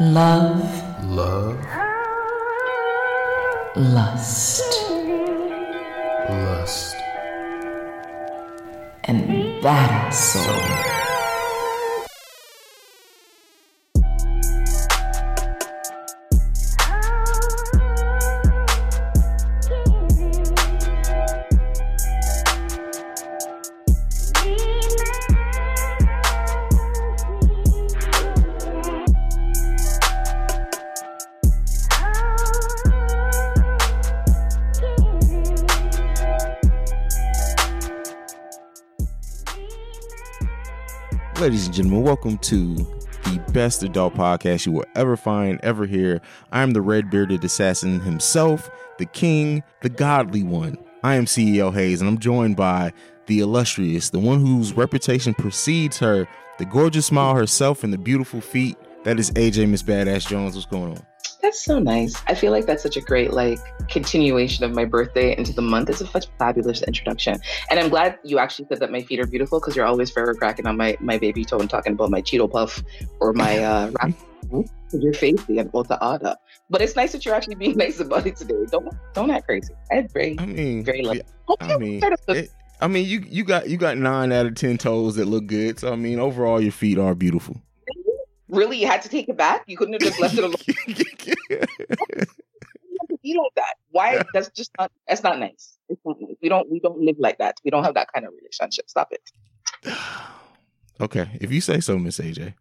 Love. Love. Lust. Lust. And that soul. Welcome to the best adult podcast you will ever find, ever hear. I am the red bearded assassin himself, the king, the godly one. I am CEO Hayes, and I'm joined by the illustrious, the one whose reputation precedes her, the gorgeous smile herself, and the beautiful feet. That is AJ Miss Badass Jones. What's going on? That's so nice. I feel like that's such a great like continuation of my birthday into the month. It's a such fabulous introduction. And I'm glad you actually said that my feet are beautiful because you're always forever cracking on my my baby toe and talking about my Cheeto puff or my uh rap. your face and the ada. But it's nice that you're actually being nice about it today. Don't don't act crazy. I had very I mean, very love. I mean, it, I mean, you you got you got nine out of ten toes that look good. So I mean, overall, your feet are beautiful. Really, you had to take it back. You couldn't have just left it alone. you like that. Why? That's just not. That's not nice. It's not nice. We don't. We don't live like that. We don't have that kind of relationship. Stop it. okay, if you say so, Miss AJ.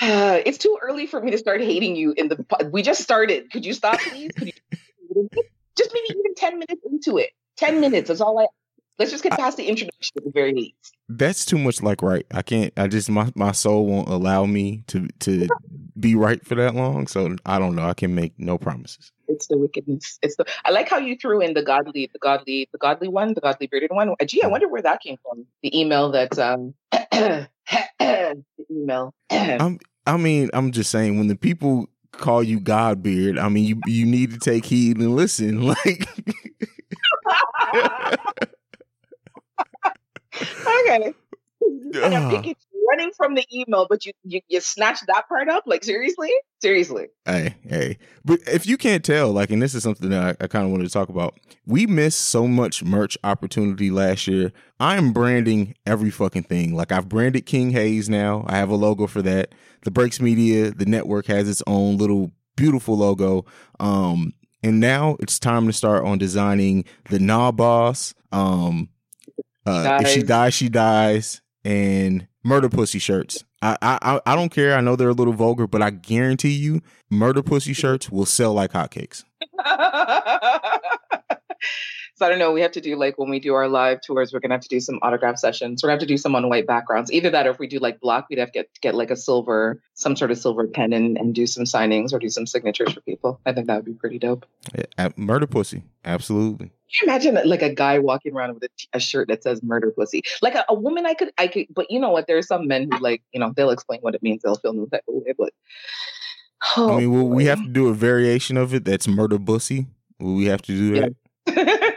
uh, it's too early for me to start hating you. In the we just started. Could you stop, please? You, just maybe even ten minutes into it. Ten minutes. is all I Let's just get past the introduction at the very least. That's too much like right. I can't I just my, my soul won't allow me to to be right for that long. So I don't know. I can make no promises. It's the wickedness. It's the I like how you threw in the godly, the godly, the godly one, the godly bearded one. Gee, I wonder where that came from. The email that um the email. I'm, I mean, I'm just saying when the people call you God beard, I mean you you need to take heed and listen. Like okay. And I'm thinking running from the email, but you, you you snatched that part up. Like seriously, seriously. Hey, hey. But if you can't tell, like, and this is something that I, I kind of wanted to talk about. We missed so much merch opportunity last year. I'm branding every fucking thing. Like I've branded King Hayes now. I have a logo for that. The Breaks Media, the network has its own little beautiful logo. Um, and now it's time to start on designing the Nah Boss. Um, uh, if she dies, she dies, and murder pussy shirts. I, I I don't care. I know they're a little vulgar, but I guarantee you, murder pussy shirts will sell like hotcakes. So I don't know. We have to do like when we do our live tours, we're gonna have to do some autograph sessions. We're gonna have to do some on white backgrounds. Either that, or if we do like block, we'd have to get get like a silver, some sort of silver pen, and, and do some signings or do some signatures for people. I think that would be pretty dope. Yeah, murder pussy, absolutely. Can you imagine like a guy walking around with a, a shirt that says "murder pussy"? Like a, a, woman, I could, I could, but you know what? There are some men who like, you know, they'll explain what it means. They'll feel no type of way, but. Oh, I mean, well, we have to do a variation of it. That's murder pussy. Will we have to do that? Yeah.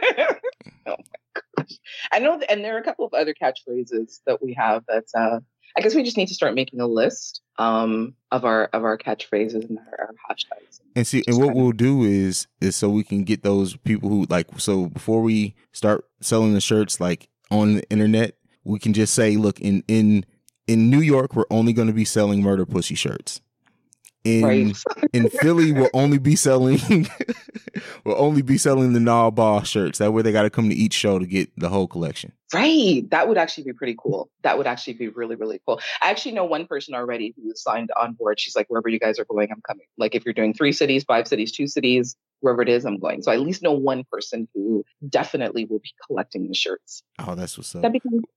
I know, and there are a couple of other catchphrases that we have. That's uh, I guess we just need to start making a list um, of our of our catchphrases and our, our hashtags. And see, and what we'll do is is so we can get those people who like. So before we start selling the shirts like on the internet, we can just say, look, in in in New York, we're only going to be selling murder pussy shirts in right. in Philly will only be selling will only be selling the Nah Boss shirts. That way they got to come to each show to get the whole collection. Right. That would actually be pretty cool. That would actually be really, really cool. I actually know one person already who signed on board. She's like, wherever you guys are going, I'm coming. Like if you're doing three cities, five cities, two cities, wherever it is, I'm going. So I at least know one person who definitely will be collecting the shirts. Oh, that's what's up.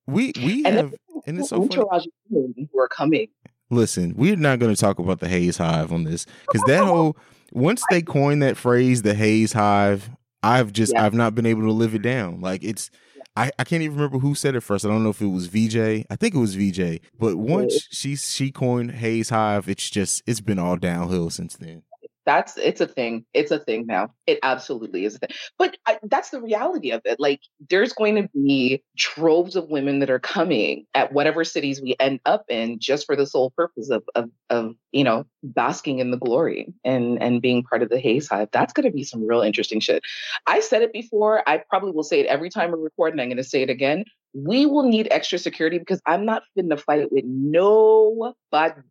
we we and have and it's so funny. who are coming listen, we're not going to talk about the Hayes Hive on this because that whole once they coined that phrase, the Hayes Hive, I've just yeah. I've not been able to live it down. Like it's. I, I can't even remember who said it first. I don't know if it was VJ. I think it was VJ. But once she she coined Hayes Hive, it's just it's been all downhill since then. That's it's a thing. It's a thing now. It absolutely is a thing. But I, that's the reality of it. Like there's going to be troves of women that are coming at whatever cities we end up in just for the sole purpose of of, of you know basking in the glory and and being part of the Hayes Hive. That's going to be some real interesting shit. I said it before. I probably will say it every time we record, and I'm going to say it again we will need extra security because I'm not to fight with nobody.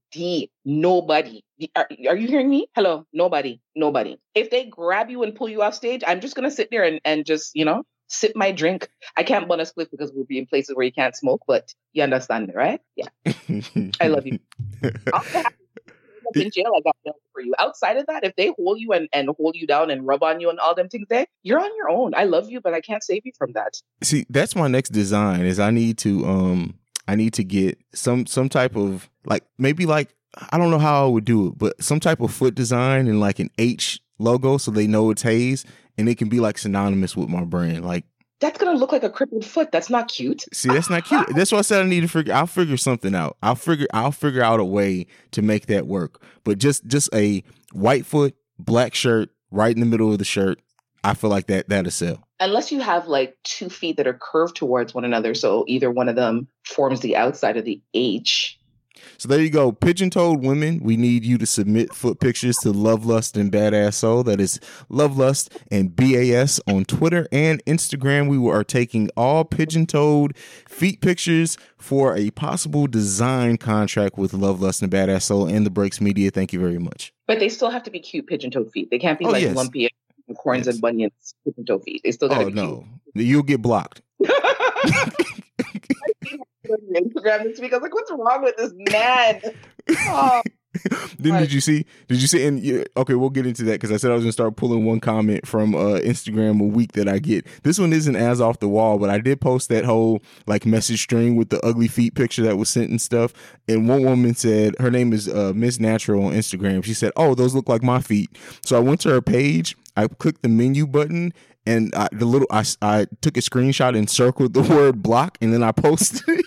Nobody. Are, are, you hearing me? Hello? Nobody. Nobody. If they grab you and pull you off stage, I'm just going to sit there and, and just, you know, sip my drink. I can't burn a split because we'll be in places where you can't smoke, but you understand me, right? Yeah. I love you. in jail, I got bail for you. Outside of that, if they hold you and, and hold you down and rub on you and all them things they you're on your own. I love you, but I can't save you from that. See, that's my next design is I need to um I need to get some some type of like maybe like I don't know how I would do it, but some type of foot design and like an H logo so they know it's Hayes and it can be like synonymous with my brand. Like that's gonna look like a crippled foot. That's not cute. See, that's not cute. that's why I said I need to figure. I'll figure something out. I'll figure. I'll figure out a way to make that work. But just just a white foot, black shirt, right in the middle of the shirt. I feel like that that'll sell. Unless you have like two feet that are curved towards one another, so either one of them forms the outside of the H, so there you go. Pigeon toed women, we need you to submit foot pictures to Love Lust and Badass Soul. That is Love Lust and BAS on Twitter and Instagram. We are taking all pigeon toed feet pictures for a possible design contract with Love Lust and Badass Soul and the Breaks Media. Thank you very much. But they still have to be cute pigeon toed feet. They can't be oh, like yes. lumpy corns yes. and bunions pigeon toe feet. They still got to oh, be no. Cute. You'll get blocked. Instagram this week. I was like, what's wrong with this man? Oh. then did you see? Did you see? And you, okay, we'll get into that because I said I was gonna start pulling one comment from uh, Instagram a week that I get. This one isn't as off the wall, but I did post that whole like message string with the ugly feet picture that was sent and stuff. And one woman said her name is uh, Miss Natural on Instagram. She said, "Oh, those look like my feet." So I went to her page. I clicked the menu button and I, the little I, I took a screenshot and circled the word block and then I posted it.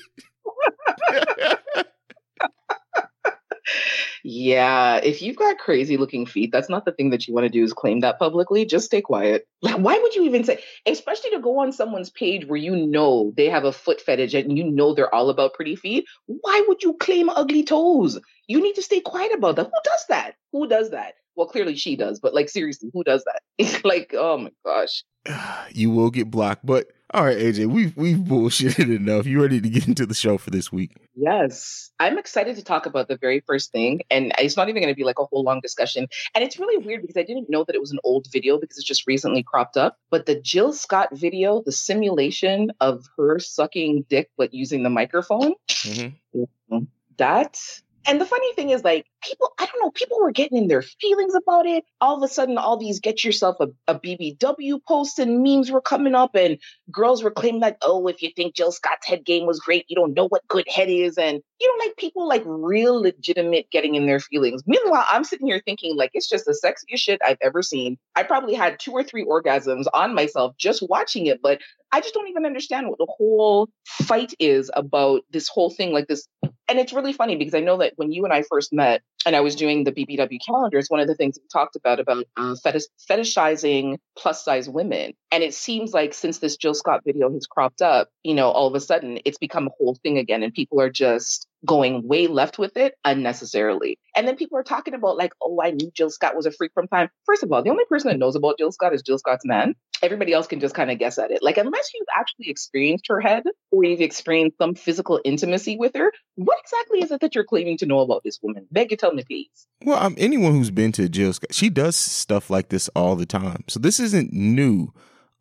Yeah, if you've got crazy looking feet, that's not the thing that you want to do is claim that publicly. Just stay quiet. Why would you even say, especially to go on someone's page where you know they have a foot fetish and you know they're all about pretty feet? Why would you claim ugly toes? You need to stay quiet about that. Who does that? Who does that? Well, clearly she does, but like seriously, who does that? Like, oh my gosh. You will get blocked, but all right, AJ, we've we've bullshitted enough. You ready to get into the show for this week? Yes, I'm excited to talk about the very first thing, and it's not even going to be like a whole long discussion. And it's really weird because I didn't know that it was an old video because it's just recently cropped up. But the Jill Scott video, the simulation of her sucking dick but using the microphone, mm-hmm. that and the funny thing is, like, people, I don't know, people were getting in their feelings about it. All of a sudden, all these get yourself a, a BBW posts and memes were coming up, and girls were claiming, like, oh, if you think Jill Scott's head game was great, you don't know what good head is. And, you know, like, people, like, real legitimate getting in their feelings. Meanwhile, I'm sitting here thinking, like, it's just the sexiest shit I've ever seen. I probably had two or three orgasms on myself just watching it, but I just don't even understand what the whole fight is about this whole thing, like this and it's really funny because I know that when you and I first met and I was doing the BBW calendars, one of the things we talked about about uh, fetish, fetishizing plus size women. And it seems like since this Jill Scott video has cropped up, you know, all of a sudden it's become a whole thing again and people are just going way left with it unnecessarily. And then people are talking about like, oh, I knew Jill Scott was a freak from time. First of all, the only person that knows about Jill Scott is Jill Scott's man. Everybody else can just kind of guess at it. Like, unless you've actually experienced her head or you've experienced some physical intimacy with her, what exactly is it that you're claiming to know about this woman? Beg you tell me, please. Well, um, anyone who's been to Jill Scott, she does stuff like this all the time. So this isn't new.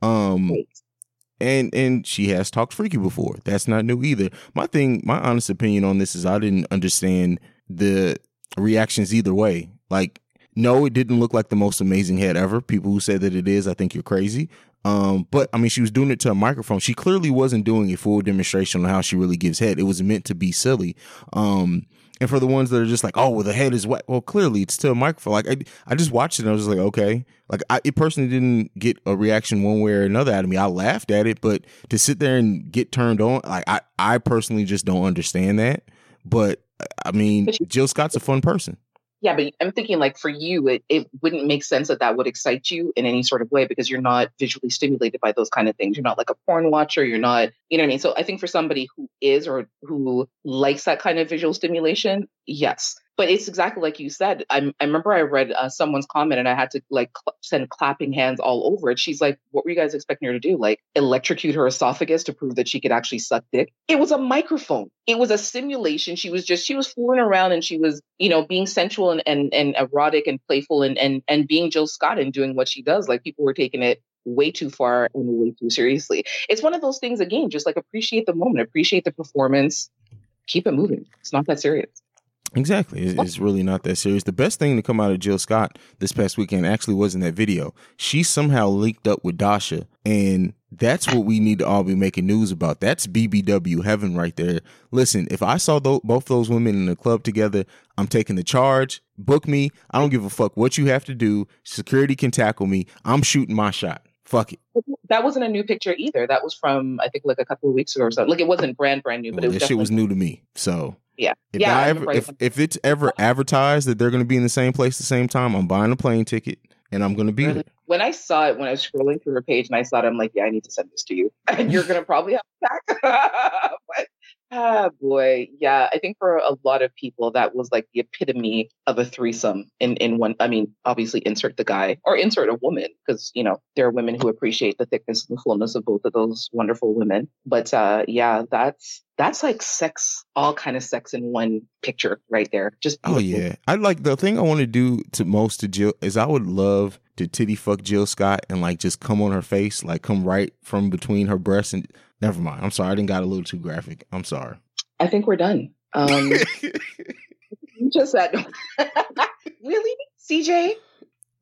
Um, right and and she has talked freaky before. That's not new either. My thing, my honest opinion on this is I didn't understand the reactions either way. Like, no, it didn't look like the most amazing head ever. People who say that it is, I think you're crazy. Um, but I mean, she was doing it to a microphone. She clearly wasn't doing a full demonstration on how she really gives head. It was meant to be silly. Um, and for the ones that are just like, oh, well, the head is wet. Well, clearly it's still a microphone. Like I, I just watched it and I was just like, okay. Like I it personally didn't get a reaction one way or another out of me. I laughed at it, but to sit there and get turned on, like I, I personally just don't understand that. But I mean, Jill Scott's a fun person. Yeah, but I'm thinking like for you, it, it wouldn't make sense that that would excite you in any sort of way because you're not visually stimulated by those kind of things. You're not like a porn watcher. You're not, you know what I mean? So I think for somebody who is or who likes that kind of visual stimulation, yes. But it's exactly like you said. I, I remember I read uh, someone's comment and I had to like cl- send clapping hands all over it. She's like, "What were you guys expecting her to do? Like electrocute her esophagus to prove that she could actually suck dick?" It was a microphone. It was a simulation. She was just she was fooling around and she was you know being sensual and and, and erotic and playful and and and being Jill Scott and doing what she does. Like people were taking it way too far and way too seriously. It's one of those things again, just like appreciate the moment, appreciate the performance, keep it moving. It's not that serious. Exactly. It's, it's really not that serious. The best thing to come out of Jill Scott this past weekend actually wasn't that video. She somehow linked up with Dasha, and that's what we need to all be making news about. That's BBW heaven right there. Listen, if I saw th- both those women in the club together, I'm taking the charge. Book me. I don't give a fuck what you have to do. Security can tackle me. I'm shooting my shot. Fuck it. That wasn't a new picture either. That was from I think like a couple of weeks ago or something. Like it wasn't brand brand new, but Well, it was that shit was new to me. So Yeah, if yeah. I I ever, if if it's ever advertised that they're going to be in the same place at the same time, I'm buying a plane ticket and I'm going to be Really? there. when I saw it when I was scrolling through her page and I saw it, I'm like, yeah, I need to send this to you, and you're gonna probably have it back. but ah, boy, yeah, I think for a lot of people that was like the epitome of a threesome in in one. I mean, obviously, insert the guy or insert a woman because you know there are women who appreciate the thickness and the fullness of both of those wonderful women. But uh, yeah, that's that's like sex, all kind of sex in one picture right there. Just Oh yeah, I like the thing I want to do to most to Jill is I would love to titty fuck Jill Scott and like just come on her face, like come right from between her breasts and. Never mind. I'm sorry. I didn't got a little too graphic. I'm sorry. I think we're done. Um, just that. really, CJ?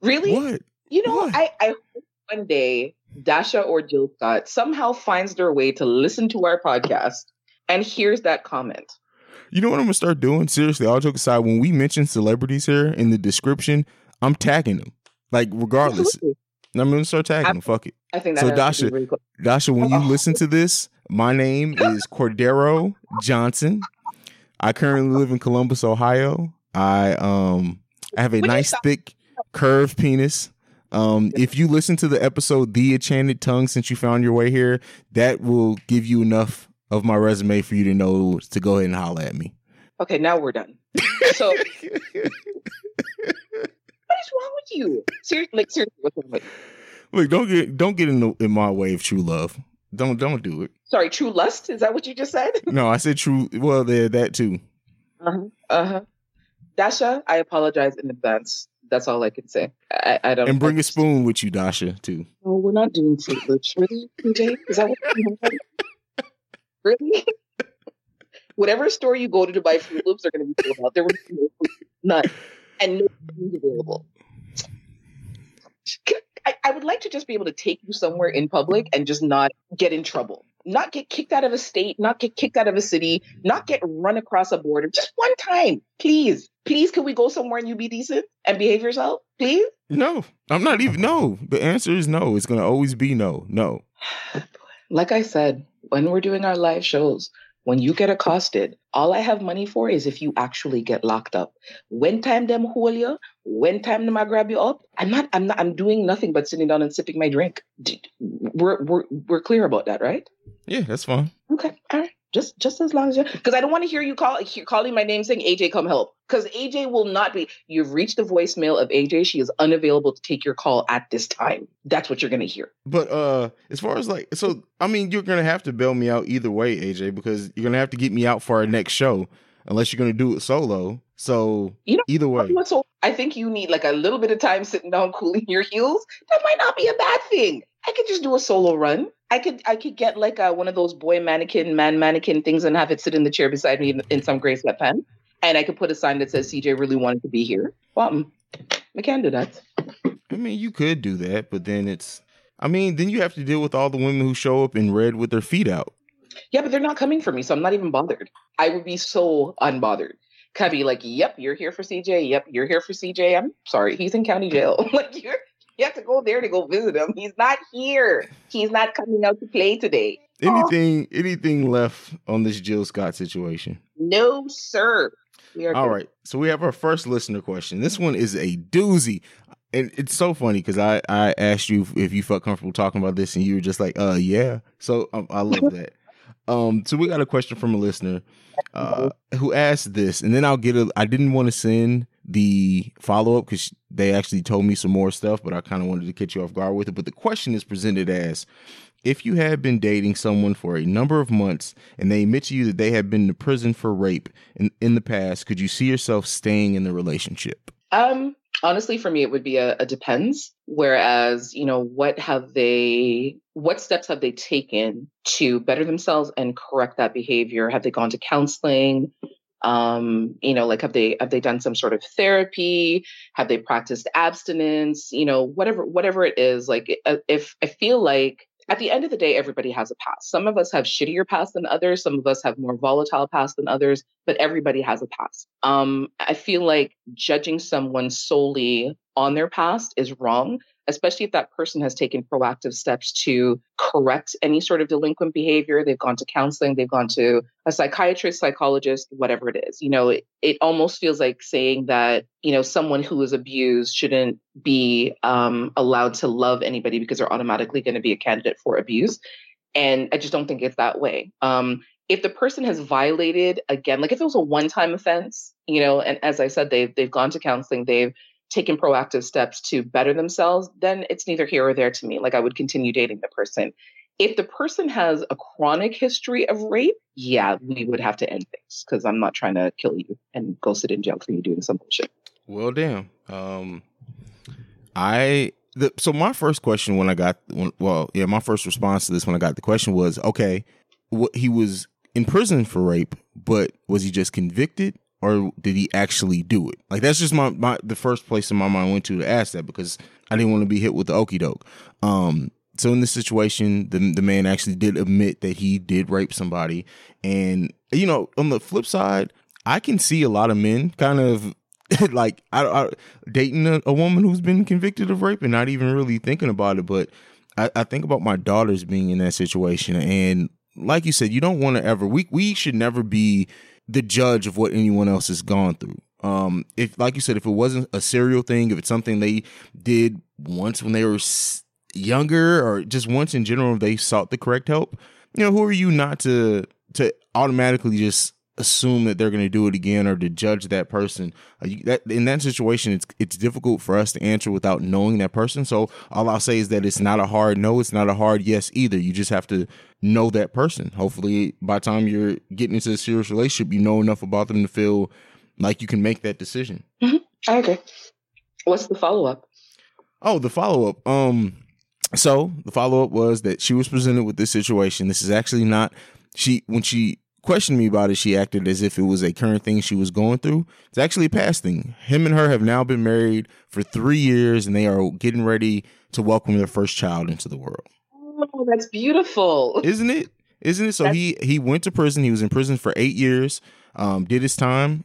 Really? what? You know, What? I, I hope one day Dasha or Jill Scott somehow finds their way to listen to our podcast and hears that comment. You know what I'm gonna start doing? Seriously, all joke aside, when we mention celebrities here in the description, I'm tagging them. Like regardless, Absolutely. I'm gonna start tagging them. Fuck it. I think So, Dasha, really cool. Dasha, when you listen to this, my name is Cordero Johnson. I currently live in Columbus, Ohio. I um I have a nice thick curved penis. Um, if you listen to the episode "The Enchanted Tongue" since you found your way here, that will give you enough of my resume for you to know to go ahead and holler at me. Okay, now we're done. So, what is wrong with you? Seriously, like seriously, what's wrong with you? Look, don't get don't get in the, in my way of true love. Don't don't do it. Sorry, true lust? Is that what you just said? No, I said true. Well, there that too. Uh-huh. Uh-huh. Dasha, I apologize in advance. That's all I can say. I, I don't And bring a spoon with you, Dasha, too. No, we're not doing Froot Loops. Really, PJ? Is that what you? Really? Whatever store you go to to buy Froot Loops are going to be sold out. There were be no Fruit- none, and no food available. I, I would like to just be able to take you somewhere in public and just not get in trouble, not get kicked out of a state, not get kicked out of a city, not get run across a border. Just one time, please, please. Can we go somewhere and you be decent and behave yourself, please? No, I'm not even. No, the answer is no. It's going to always be no. No. like I said, when we're doing our live shows, when you get accosted, all I have money for is if you actually get locked up. When time them hold you, when time them I grab you up, I'm not, I'm not, I'm doing nothing but sitting down and sipping my drink. We're, we're, we're clear about that, right? Yeah, that's fine. Okay, all right. Just, just as long as you, because I don't want to hear you call, hear, calling my name saying AJ, come help. Because AJ will not be. You've reached the voicemail of AJ. She is unavailable to take your call at this time. That's what you're gonna hear. But uh as far as like so I mean you're gonna have to bail me out either way, AJ, because you're gonna have to get me out for our next show unless you're gonna do it solo. So You know- either way. So? I think you need like a little bit of time sitting down, cooling your heels. That might not be a bad thing. I could just do a solo run. I could I could get like a, one of those boy mannequin, man mannequin things, and have it sit in the chair beside me in, in some gray sweatpants. And I could put a sign that says CJ really wanted to be here. Well, mm, I can do that. I mean you could do that, but then it's I mean, then you have to deal with all the women who show up in red with their feet out. Yeah, but they're not coming for me, so I'm not even bothered. I would be so unbothered. Be like, "Yep, you're here for CJ. Yep, you're here for CJ. I'm sorry, he's in county jail. like you're, you have to go there to go visit him. He's not here. He's not coming out to play today. Anything anything left on this Jill Scott situation? No, sir. We are All good. right. So we have our first listener question. This one is a doozy. And it's so funny because I, I asked you if you felt comfortable talking about this and you were just like, uh, yeah. So um, I love that. um, so we got a question from a listener uh, who asked this, and then I'll get a. I didn't want to send the follow up because they actually told me some more stuff, but I kind of wanted to catch you off guard with it. But the question is presented as if you had been dating someone for a number of months and they admit to you that they have been to prison for rape in, in the past, could you see yourself staying in the relationship? Um, honestly, for me, it would be a, a depends. Whereas, you know, what have they, what steps have they taken to better themselves and correct that behavior? Have they gone to counseling? Um, you know, like have they have they done some sort of therapy? Have they practiced abstinence? You know, whatever whatever it is. Like, uh, if I feel like at the end of the day, everybody has a past. Some of us have shittier past than others. Some of us have more volatile past than others, but everybody has a past. Um, I feel like judging someone solely on their past is wrong, especially if that person has taken proactive steps to correct any sort of delinquent behavior. They've gone to counseling, they've gone to a psychiatrist, psychologist, whatever it is. You know, it, it almost feels like saying that, you know, someone who is abused shouldn't be um, allowed to love anybody because they're automatically going to be a candidate for abuse. And I just don't think it's that way. Um, if the person has violated again, like if it was a one-time offense, you know, and as I said, they've they've gone to counseling, they've taken proactive steps to better themselves, then it's neither here or there to me. Like I would continue dating the person. If the person has a chronic history of rape, yeah, we would have to end things because I'm not trying to kill you and go sit in jail for you doing some bullshit. Well, damn. Um, I the so my first question when I got when, well, yeah, my first response to this when I got the question was, okay, what he was in prison for rape, but was he just convicted or did he actually do it? Like that's just my, my the first place in my mind went to to ask that because I didn't want to be hit with the okey doke. Um, so in this situation, the the man actually did admit that he did rape somebody, and you know, on the flip side, I can see a lot of men kind of like I, I dating a, a, woman who's been convicted of rape and not even really thinking about it. But I, I think about my daughters being in that situation, and like you said, you don't want to ever. We we should never be the judge of what anyone else has gone through. Um, if like you said, if it wasn't a serial thing, if it's something they did once when they were younger, or just once in general, they sought the correct help. You know, who are you not to to automatically just assume that they're going to do it again or to judge that person. Uh, you, that, in that situation, it's it's difficult for us to answer without knowing that person. So all I'll say is that it's not a hard no, it's not a hard yes either. You just have to know that person. Hopefully, by the time you're getting into a serious relationship, you know enough about them to feel like you can make that decision. Mm-hmm. I agree. What's the follow up? Oh, the follow up. Um, so the follow up was that she was presented with this situation. This is actually not she when she questioned me about it, she acted as if it was a current thing she was going through. It's actually a past thing. Him and her have now been married for three years and they are getting ready to welcome their first child into the world. Oh, that's beautiful. Isn't it? Isn't it? So that's- he he went to prison. He was in prison for eight years. Um, did his time,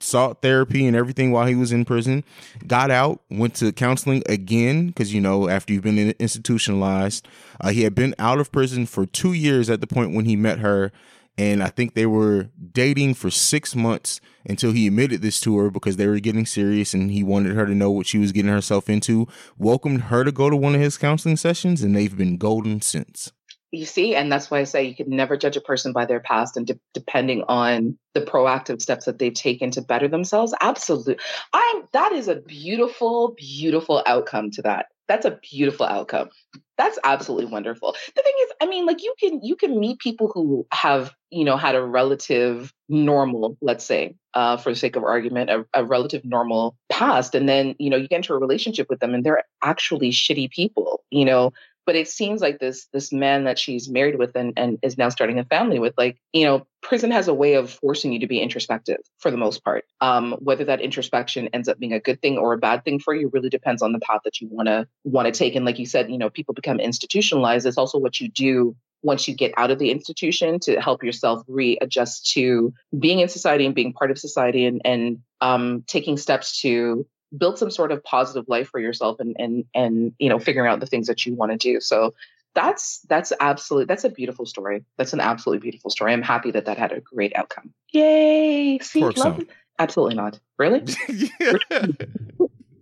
sought therapy and everything while he was in prison. Got out, went to counseling again because you know after you've been institutionalized, uh, he had been out of prison for two years at the point when he met her and I think they were dating for six months until he admitted this to her because they were getting serious and he wanted her to know what she was getting herself into. Welcomed her to go to one of his counseling sessions, and they've been golden since. You see, and that's why I say you can never judge a person by their past and de- depending on the proactive steps that they've taken to better themselves. Absolutely. I'm that is a beautiful, beautiful outcome to that. That's a beautiful outcome. That's absolutely wonderful. The thing is, I mean, like you can you can meet people who have, you know, had a relative normal, let's say, uh, for the sake of argument, a, a relative normal past, and then you know you get into a relationship with them, and they're actually shitty people, you know, but it seems like this this man that she's married with and, and is now starting a family with like you know prison has a way of forcing you to be introspective for the most part. Um, whether that introspection ends up being a good thing or a bad thing for you really depends on the path that you want to want to take. And like you said you know people become institutionalized. It's also what you do once you get out of the institution to help yourself readjust to being in society and being part of society and and um, taking steps to build some sort of positive life for yourself and and and you know figuring out the things that you want to do so that's that's absolutely that's a beautiful story. That's an absolutely beautiful story. I'm happy that that had a great outcome. Yay! See, Twerk love- some. absolutely not. Really?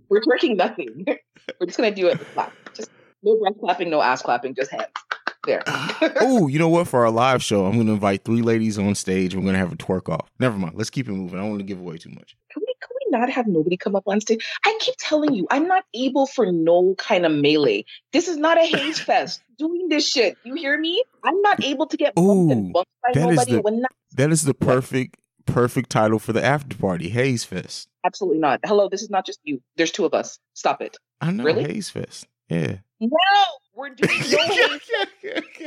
We're twerking nothing. We're just gonna do it. clap. Just no breath clapping, no ass clapping, just hands. There. oh, you know what? For our live show, I'm going to invite three ladies on stage. We're going to have a twerk off. Never mind. Let's keep it moving. I don't want to give away too much. Can we not have nobody come up on stage? I keep telling you, I'm not able for no kind of melee. This is not a haze fest. Doing this shit, you hear me? I'm not able to get bumped Ooh, and bumped by that is nobody. the- when not, That is the perfect, perfect title for the after party. Haze Fest. absolutely not. Hello, this is not just you. There's two of us. Stop it. I know. Really? Haze Fest. Yeah. No, we're doing no.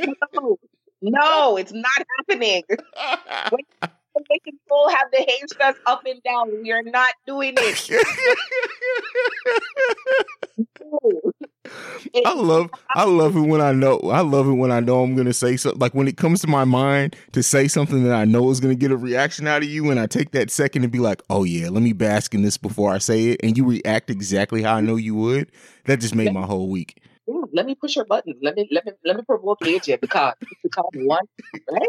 No, no, it's not happening. They can still have the haze fest up and down. We are not doing it. I love I love it when I know I love it when I know I'm gonna say something like when it comes to my mind to say something that I know is gonna get a reaction out of you and I take that second and be like, oh yeah, let me bask in this before I say it and you react exactly how I know you would. That just made my whole week. Yeah, let me push your buttons. Let me let me let me provoke AJ because because one, right?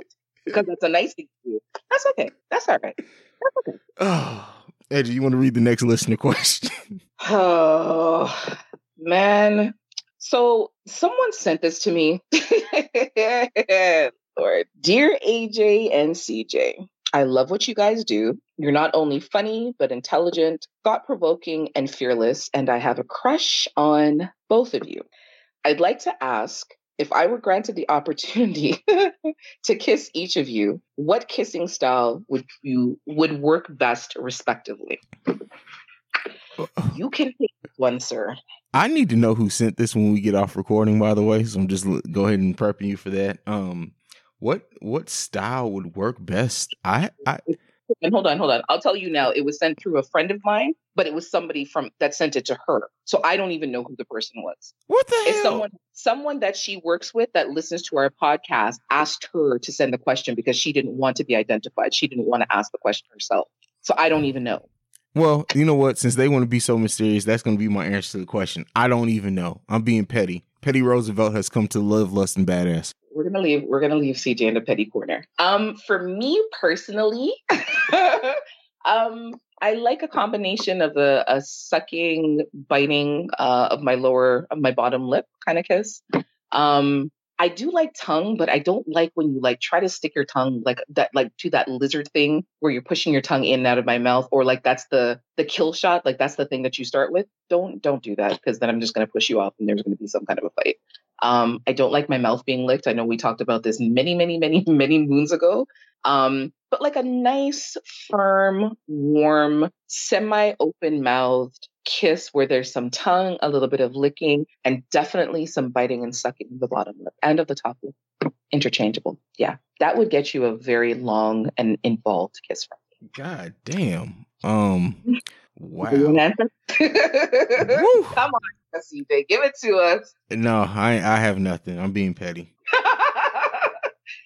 Because that's a nice thing to do. That's okay. That's all right. That's okay. Oh AJ, you want to read the next listener question? Oh man. So someone sent this to me. Lord. Dear AJ and CJ, I love what you guys do. You're not only funny, but intelligent, thought provoking, and fearless. And I have a crush on both of you. I'd like to ask if I were granted the opportunity to kiss each of you, what kissing style would you would work best respectively? You can pick one, sir. I need to know who sent this when we get off recording, by the way. So I'm just l- go ahead and prepping you for that. Um, what what style would work best? I I And hold on, hold on. I'll tell you now. It was sent through a friend of mine, but it was somebody from that sent it to her. So I don't even know who the person was. what the It's hell? someone someone that she works with that listens to our podcast asked her to send the question because she didn't want to be identified. She didn't want to ask the question herself. So I don't even know. Well, you know what? Since they want to be so mysterious, that's going to be my answer to the question. I don't even know. I'm being petty. Petty Roosevelt has come to love, lust, and badass. We're gonna leave. We're gonna leave CJ in the petty corner. Um, for me personally, um, I like a combination of a, a sucking, biting uh, of my lower, of my bottom lip kind of kiss. Um, I do like tongue, but I don't like when you like try to stick your tongue like that, like to that lizard thing where you're pushing your tongue in and out of my mouth, or like that's the the kill shot, like that's the thing that you start with. Don't don't do that because then I'm just gonna push you off and there's gonna be some kind of a fight. Um, I don't like my mouth being licked. I know we talked about this many, many, many, many moons ago. Um, but like a nice, firm, warm, semi open mouthed kiss where there's some tongue, a little bit of licking, and definitely some biting and sucking of the bottom lip and of the top lip. Interchangeable. Yeah. That would get you a very long and involved kiss from me. God damn. Um. Wow. an answer? Woo. Come on, CJ. Give it to us. No, I I have nothing. I'm being petty.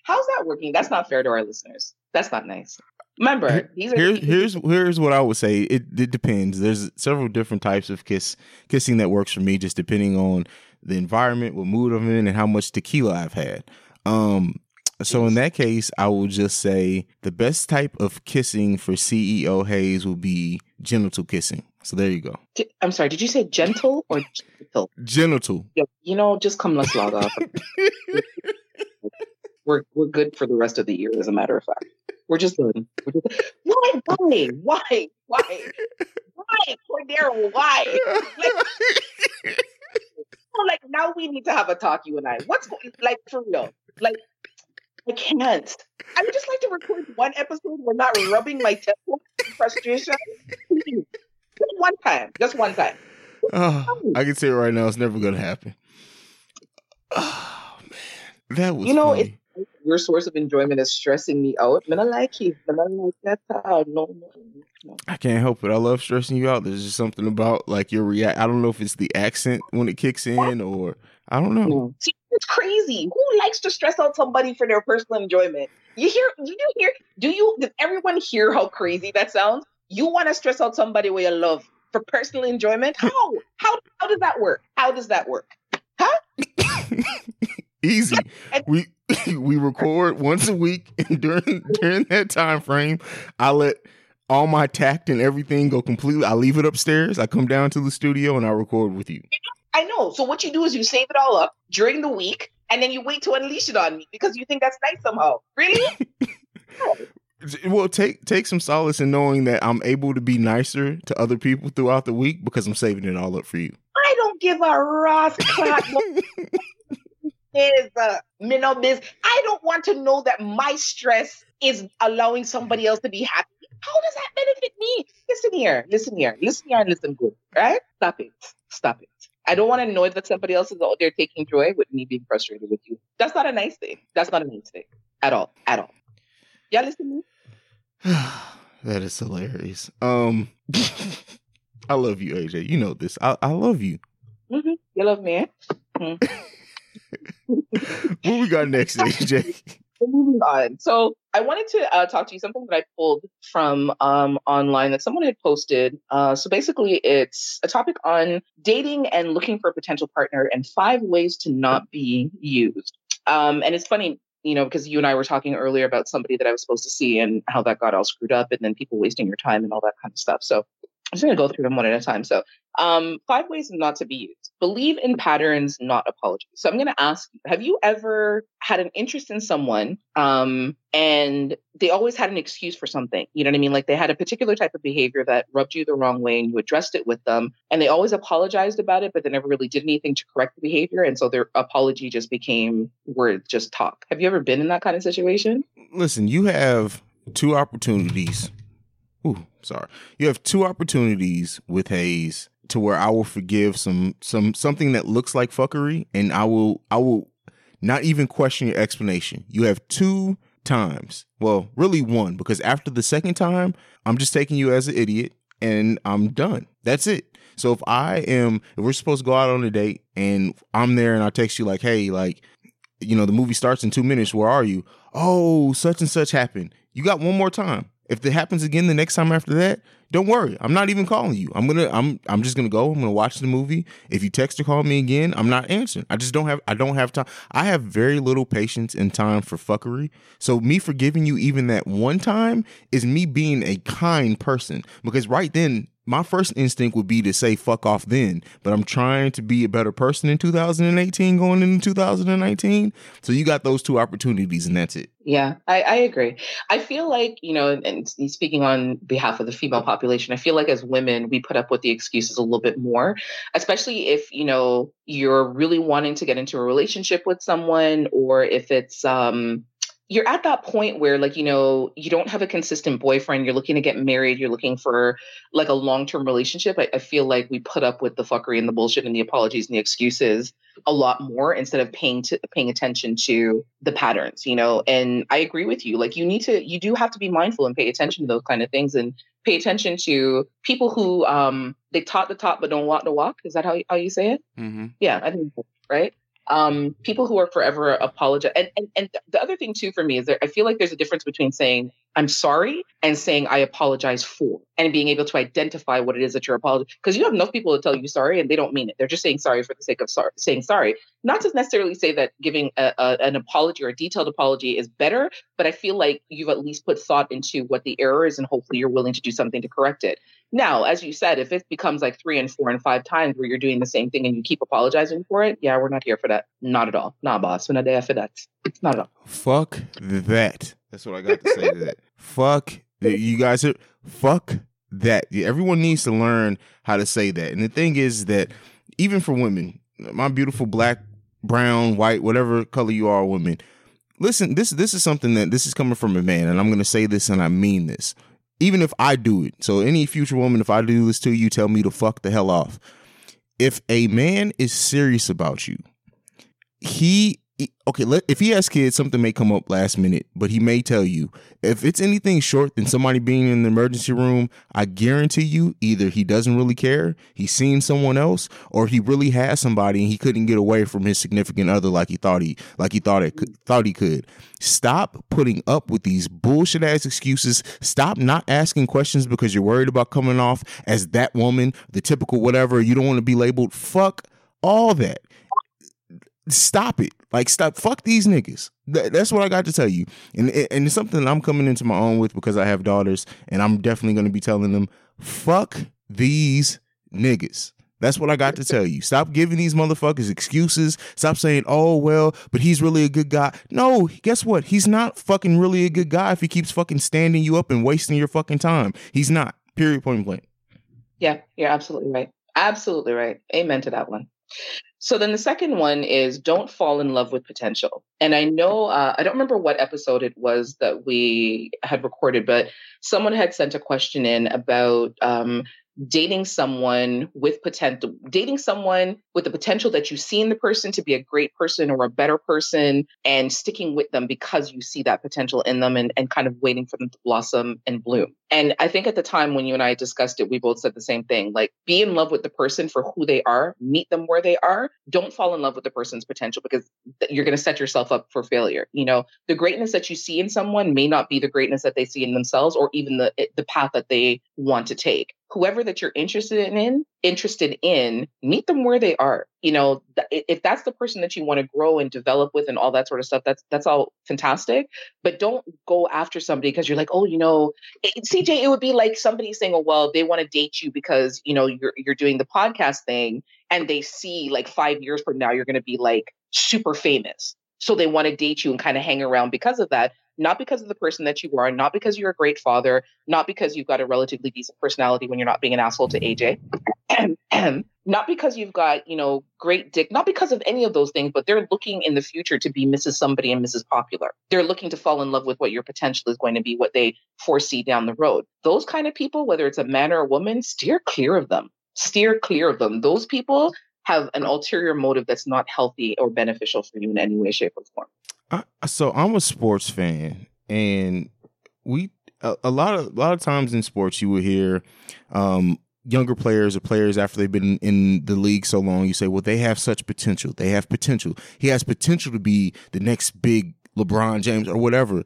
How's that working? That's not fair to our listeners. That's not nice. Remember, these are Here's here's here's what I would say. It it depends. There's several different types of kiss kissing that works for me, just depending on the environment, what mood I'm in, and how much tequila I've had. Um. So in that case, I will just say the best type of kissing for CEO Hayes will be genital kissing. So there you go. I'm sorry. Did you say gentle or gentle? Genital. Yeah, You know, just come. Let's log off. we're we're good for the rest of the year. As a matter of fact, we're just good. We're just, why? Why? Why? Why? Why? Cordero? Why? Like now we need to have a talk. You and I. What's going? Like for real? Like I can't. I would just like to record one episode. We're not rubbing my temple in frustration. One time. Just one time. Oh, I can say it right now. It's never gonna happen. Oh man, that was You know, funny. your source of enjoyment is stressing me out. Man, I like it. Man, I like that. No, no, no. I can't help it. I love stressing you out. There's just something about like your react. I don't know if it's the accent when it kicks in, or I don't know. Hmm. See, it's crazy. Who likes to stress out somebody for their personal enjoyment? You hear? Do you hear? Do you? Does everyone hear how crazy that sounds? You want to stress out somebody where you love for personal enjoyment? How? How? How does that work? How does that work? Huh? Easy. We we record once a week, and during during that time frame, I let all my tact and everything go completely. I leave it upstairs. I come down to the studio and I record with you. I know. So what you do is you save it all up during the week, and then you wait to unleash it on me because you think that's nice somehow. Really? Well, take take some solace in knowing that I'm able to be nicer to other people throughout the week because I'm saving it all up for you. I don't give a Ross clock. is uh, minnow biz. I don't want to know that my stress is allowing somebody else to be happy. How does that benefit me? Listen here, listen here, listen here, and listen good. Right? Stop it. Stop it. I don't want to know that somebody else is out there taking joy with me being frustrated with you. That's not a nice thing. That's not a nice thing at all. At all. Yeah, listen to me. that is hilarious. Um, I love you, AJ. You know this. I, I love you. Mm-hmm. You love me. Mm-hmm. what we got next, AJ? Moving on. So I wanted to uh, talk to you something that I pulled from um, online that someone had posted. Uh, so basically, it's a topic on dating and looking for a potential partner and five ways to not be used. Um, and it's funny you know, because you and I were talking earlier about somebody that I was supposed to see and how that got all screwed up and then people wasting your time and all that kind of stuff. So I'm just going to go through them one at a time. So, um, five ways not to be. Believe in patterns, not apologies. So, I'm going to ask you have you ever had an interest in someone um, and they always had an excuse for something? You know what I mean? Like they had a particular type of behavior that rubbed you the wrong way and you addressed it with them and they always apologized about it, but they never really did anything to correct the behavior. And so their apology just became words, just talk. Have you ever been in that kind of situation? Listen, you have two opportunities Ooh, sorry. You have two opportunities with Hayes to where I will forgive some some something that looks like fuckery, and I will I will not even question your explanation. You have two times. Well, really one, because after the second time, I'm just taking you as an idiot and I'm done. That's it. So if I am if we're supposed to go out on a date and I'm there and I text you like, hey, like, you know, the movie starts in two minutes, where are you? Oh, such and such happened. You got one more time. If it happens again the next time after that, don't worry. I'm not even calling you. I'm gonna I'm I'm just gonna go. I'm gonna watch the movie. If you text or call me again, I'm not answering. I just don't have I don't have time. I have very little patience and time for fuckery. So me forgiving you even that one time is me being a kind person. Because right then my first instinct would be to say fuck off then, but I'm trying to be a better person in 2018 going into 2019. So you got those two opportunities and that's it. Yeah, I, I agree. I feel like, you know, and speaking on behalf of the female population, I feel like as women, we put up with the excuses a little bit more, especially if, you know, you're really wanting to get into a relationship with someone or if it's, um, you're at that point where like you know you don't have a consistent boyfriend you're looking to get married you're looking for like a long-term relationship I, I, feel like we put up with the fuckery and the bullshit and the apologies and the excuses a lot more instead of paying to paying attention to the patterns you know and i agree with you like you need to you do have to be mindful and pay attention to those kind of things and pay attention to people who um they talk the talk but don't walk the walk is that how, how you say it mm-hmm. yeah i think right um, people who are forever apologize. And, and, and the other thing too for me is that I feel like there's a difference between saying I'm sorry and saying I apologize for and being able to identify what it is that you're apologizing. Because you have enough people to tell you sorry and they don't mean it. They're just saying sorry for the sake of saying sorry. Not to necessarily say that giving a, a, an apology or a detailed apology is better, but I feel like you've at least put thought into what the error is and hopefully you're willing to do something to correct it. Now, as you said, if it becomes like three and four and five times where you're doing the same thing and you keep apologizing for it, yeah, we're not here for that. Not at all. Nah, boss. We're not there for that. Not at all. Fuck that. That's what I got to say to that. Fuck that. You guys are fuck that. Everyone needs to learn how to say that. And the thing is that even for women, my beautiful black, brown, white, whatever color you are, women, listen, this this is something that this is coming from a man, and I'm gonna say this and I mean this even if I do it. So any future woman, if I do this to you, tell me to fuck the hell off. If a man is serious about you, he okay, let, if he has kids, something may come up last minute, but he may tell you. If it's anything short than somebody being in the emergency room, I guarantee you either he doesn't really care, he's seen someone else, or he really has somebody and he couldn't get away from his significant other like he thought he like he thought it thought he could. Stop putting up with these bullshit ass excuses. Stop not asking questions because you're worried about coming off as that woman, the typical whatever. You don't want to be labeled. Fuck all that stop it. Like stop. Fuck these niggas. Th- that's what I got to tell you. And and it's something I'm coming into my own with because I have daughters, and I'm definitely going to be telling them, fuck these niggas. That's what I got to tell you. Stop giving these motherfuckers excuses. Stop saying, oh, well, but he's really a good guy. No, guess what? He's not fucking really a good guy if he keeps fucking standing you up and wasting your fucking time. He's not. Period, point blank. Yeah, you're absolutely right. Absolutely right. Amen to that one. So then the second one is don't fall in love with potential. And I know, uh, I don't remember what episode it was that we had recorded, but someone had sent a question in about um, dating someone with potential, dating someone with the potential that you see in the person to be a great person or a better person and sticking with them because you see that potential in them and, and kind of waiting for them to blossom and bloom. And I think at the time when you and I discussed it, we both said the same thing like, be in love with the person for who they are, meet them where they are. Don't fall in love with the person's potential because you're going to set yourself up for failure. You know, the greatness that you see in someone may not be the greatness that they see in themselves or even the, the path that they want to take whoever that you're interested in interested in meet them where they are. You know if that's the person that you want to grow and develop with and all that sort of stuff that's that's all fantastic. But don't go after somebody because you're like oh you know eh, eh, it, cj it would be like somebody saying oh well they want to date you because you know you're you're doing the podcast thing and they see like 5 years from now you're going to be like super famous. So they want to date you and kind of hang around because of that not because of the person that you are, not because you're a great father, not because you've got a relatively decent personality when you're not being an asshole to AJ, not because you've got, you know, great dick, not because of any of those things, but they're looking in the future to be Mrs. Somebody and Mrs. Popular. They're looking to fall in love with what your potential is going to be, what they foresee down the road. Those kind of people, whether it's a man or a woman, steer clear of them. Steer clear of them. Those people have an ulterior motive that's not healthy or beneficial for you in any way, shape, or form. I, so I'm a sports fan, and we a, a, lot of a lot of times in sports you will hear um, younger players or players after they've been in the league so long. You say, well, they have such potential. They have potential. He has potential to be the next big LeBron James or whatever.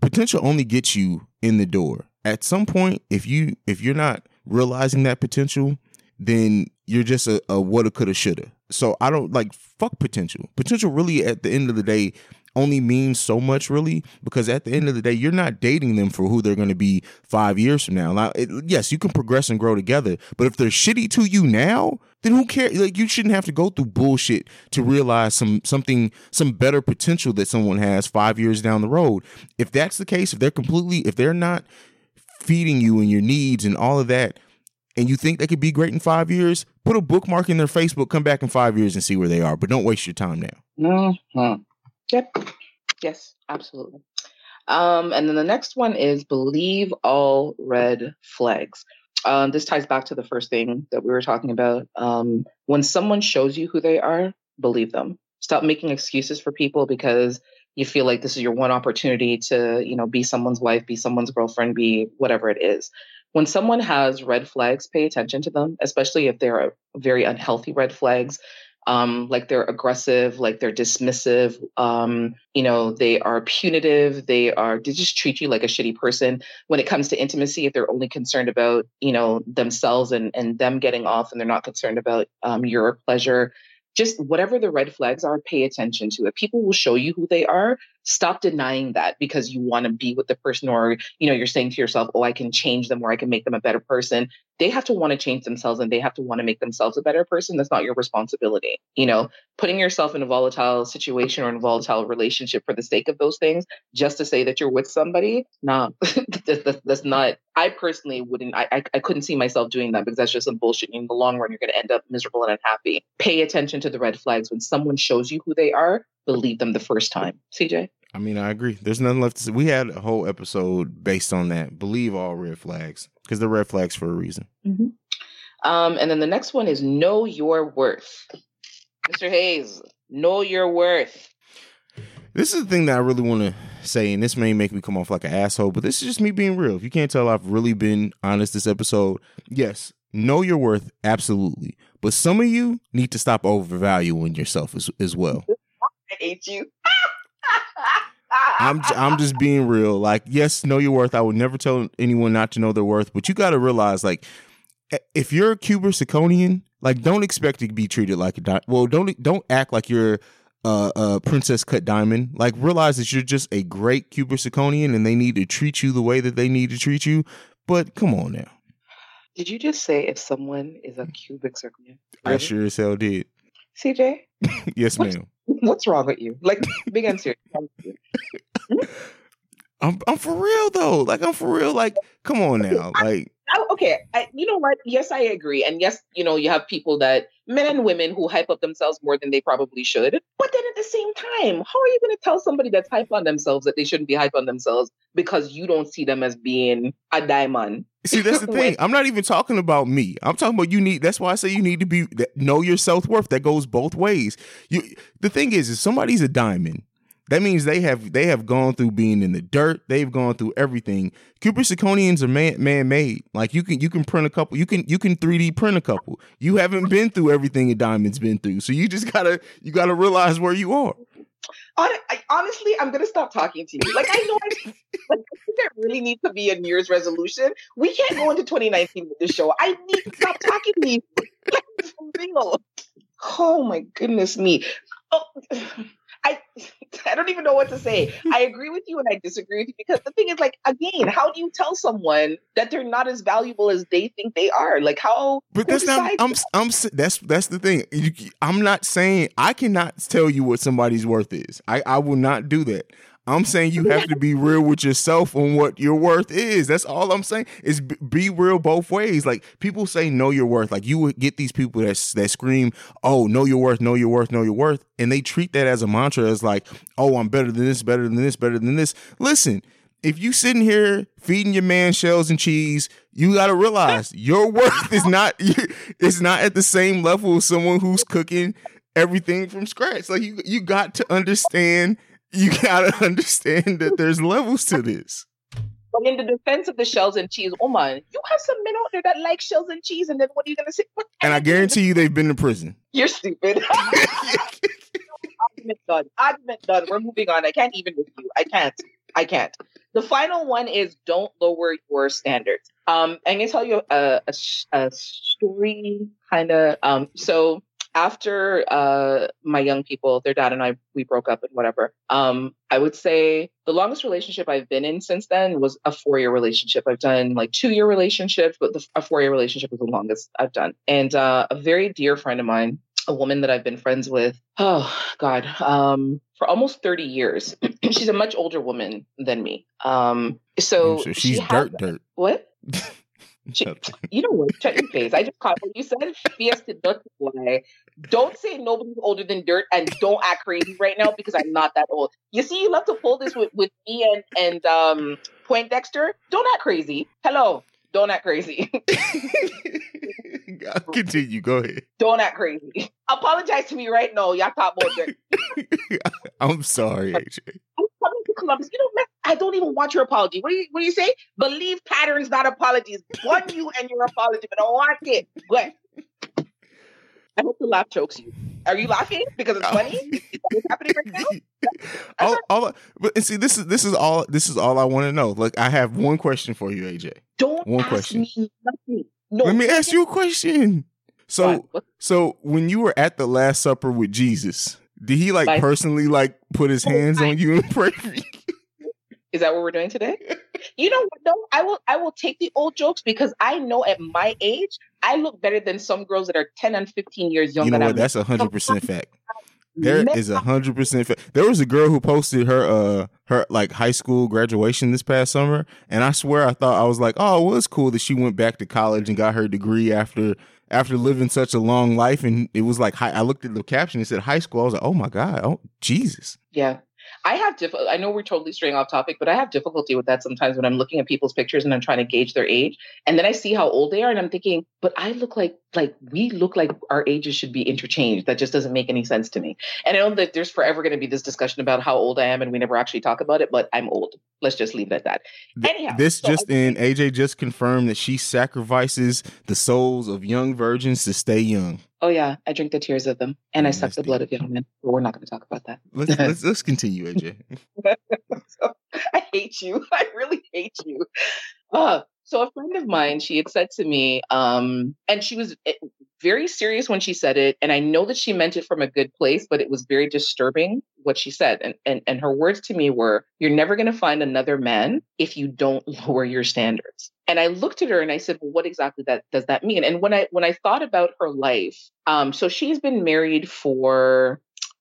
Potential only gets you in the door. At some point, if you if you're not realizing that potential, then you're just a, what a woulda, coulda, shoulda. So I don't like fuck potential. Potential really at the end of the day only means so much really because at the end of the day you're not dating them for who they're going to be five years from now now it, yes you can progress and grow together but if they're shitty to you now then who cares like you shouldn't have to go through bullshit to realize some something some better potential that someone has five years down the road if that's the case if they're completely if they're not feeding you and your needs and all of that and you think they could be great in five years, put a bookmark in their Facebook, come back in five years and see where they are. But don't waste your time now. Mm-hmm. Yep. Yes, absolutely. Um, and then the next one is believe all red flags. Um, this ties back to the first thing that we were talking about. Um, when someone shows you who they are, believe them. Stop making excuses for people because you feel like this is your one opportunity to, you know, be someone's wife, be someone's girlfriend, be whatever it is. When someone has red flags, pay attention to them, especially if they're very unhealthy red flags um, like they're aggressive, like they're dismissive, um, you know, they are punitive, they are they just treat you like a shitty person. When it comes to intimacy, if they're only concerned about, you know, themselves and and them getting off and they're not concerned about um, your pleasure, just whatever the red flags are, pay attention to it. People will show you who they are. Stop denying that because you want to be with the person or, you know, you're saying to yourself, oh, I can change them or I can make them a better person they have to want to change themselves and they have to want to make themselves a better person. That's not your responsibility. You know, putting yourself in a volatile situation or in a volatile relationship for the sake of those things, just to say that you're with somebody, nah, that's, that's, not. I personally wouldn't. I, I, I couldn't see myself doing that because that's just some bullshit. In the long run, you're going to end up miserable and unhappy. Pay attention to the red flags when someone shows you who they are. Believe them the first time. CJ. I mean, I agree. There's nothing left to say. We had a whole episode based on that. Believe all red flags because they're red flags for a reason. Mm-hmm. Um, and then the next one is know your worth. Mr. Hayes, know your worth. This is the thing that I really want to say, and this may make me come off like an asshole, but this is just me being real. If you can't tell, I've really been honest this episode. Yes, know your worth, absolutely. But some of you need to stop overvaluing yourself as, as well. I hate you. I'm I'm just being real. Like, yes, know your worth. I would never tell anyone not to know their worth, but you got to realize, like, if you're a cubic zirconian, like, don't expect to be treated like a di- well. Don't don't act like you're uh, uh, princess cut diamond. Like realize that you're just a great cubic zirconian, and they need to treat you the way that they need to treat you. But come on now, Did you just say if someone is a cubic zirconian? I sure as hell did. CJ, yes, What? ma'am. what's wrong with you? Like, big and serious. I'm I'm for real though. Like I'm for real. Like come on now. Like I- okay, I, you know what? Yes, I agree. And yes, you know, you have people that men and women who hype up themselves more than they probably should. But then at the same time, how are you going to tell somebody that's hype on themselves that they shouldn't be hype on themselves because you don't see them as being a diamond? See, that's the thing. I'm not even talking about me. I'm talking about you need. That's why I say you need to be know your self worth. That goes both ways. You. The thing is, if somebody's a diamond, that means they have they have gone through being in the dirt. They've gone through everything. Cubic zirconians are man man made. Like you can you can print a couple. You can you can 3D print a couple. You haven't been through everything a diamond's been through. So you just gotta you gotta realize where you are. I, honestly, I'm gonna stop talking to you. Like I know, I, like, I think there really needs to be a New Year's resolution. We can't go into 2019 with this show. I need to stop talking to you. Like real. Oh my goodness me. Oh, I don't even know what to say. I agree with you and I disagree with you because the thing is, like, again, how do you tell someone that they're not as valuable as they think they are? Like, how? But that's not. I'm. that? I'm. That's that's the thing. You, I'm not saying I cannot tell you what somebody's worth is. I I will not do that. I'm saying you have to be real with yourself on what your worth is. That's all I'm saying. Is be real both ways. Like people say, know your worth. Like you would get these people that that scream, "Oh, know your worth, know your worth, know your worth," and they treat that as a mantra, as like, "Oh, I'm better than this, better than this, better than this." Listen, if you sitting here feeding your man shells and cheese, you got to realize your worth is not it's not at the same level as someone who's cooking everything from scratch. Like you you got to understand you got to understand that there's levels to this. But in the defense of the shells and cheese, oh man, you have some men out there that like shells and cheese, and then what are you gonna say? What? And I guarantee you they've been to prison. You're stupid. Argument done. Argument done. We're moving on. I can't even with you. I can't. I can't. The final one is don't lower your standards. Um, I'm gonna tell you a, a, a story, kind of. Um, so after uh my young people, their dad and I, we broke up and whatever. Um, I would say the longest relationship I've been in since then was a four year relationship. I've done like two year relationships, but the, a four year relationship was the longest I've done. And uh, a very dear friend of mine, a woman that I've been friends with, oh God, um, for almost 30 years. she's a much older woman than me. Um, so So she she's has- dirt dirt. What? You know what? Shut your face. I just caught what you said. Fiesta dirt boy. Don't say nobody's older than dirt and don't act crazy right now because I'm not that old. You see, you love to pull this with, with me and, and um Poindexter. Don't act crazy. Hello. Don't act crazy. Continue. Go ahead. don't act crazy. Apologize to me right now. Y'all talk about dirt. I'm sorry, AJ. I'm coming to Columbus. You know, man, I don't even want your apology. What do you what do you say? Believe patterns, not apologies. Want you and your apology, but I don't want it. But I hope the laugh chokes you. Are you laughing because it's funny? Is what's happening right now? all, all, but see, this is this is all this is all I want to know. Look, I have one question for you, AJ. Don't One question. me nothing. No. Let me ask you a question. So, What? What? so when you were at the Last Supper with Jesus, did he like Like- personally like put his Oh, hands I- on you and pray for you? Is that what we're doing today? You know what though? I will I will take the old jokes because I know at my age I look better than some girls that are 10 and 15 years younger You know than what? That's a hundred percent fact. There is a hundred percent fact. There was a girl who posted her uh her like high school graduation this past summer, and I swear I thought I was like, oh, well, was cool that she went back to college and got her degree after after living such a long life. And it was like, I looked at the caption, it said high school. I was like, oh my god, oh Jesus. Yeah. I have diff- I know we're totally straying off topic, but I have difficulty with that sometimes when I'm looking at people's pictures and I'm trying to gauge their age. And then I see how old they are and I'm thinking, but I look like like we look like our ages should be interchanged. That just doesn't make any sense to me. And I know that there's forever going to be this discussion about how old I am and we never actually talk about it, but I'm old. Let's just leave it at that. Th- Anyhow, this so just I- in, AJ just confirmed that she sacrifices the souls of young virgins to stay young. Oh yeah, I drink the tears of them and I Mm, suck the blood of young men. But we're not going to talk about that. Let's let's, let's continue, AJ. I hate you. I really hate you. Uh, so a friend of mine, she had said to me, um, and she was eh, very serious when she said it. And I know that she meant it from a good place, but it was very disturbing what she said. And, and, and her words to me were, You're never going to find another man if you don't lower your standards. And I looked at her and I said, well, what exactly that does that mean? And when I when I thought about her life, um, so she's been married for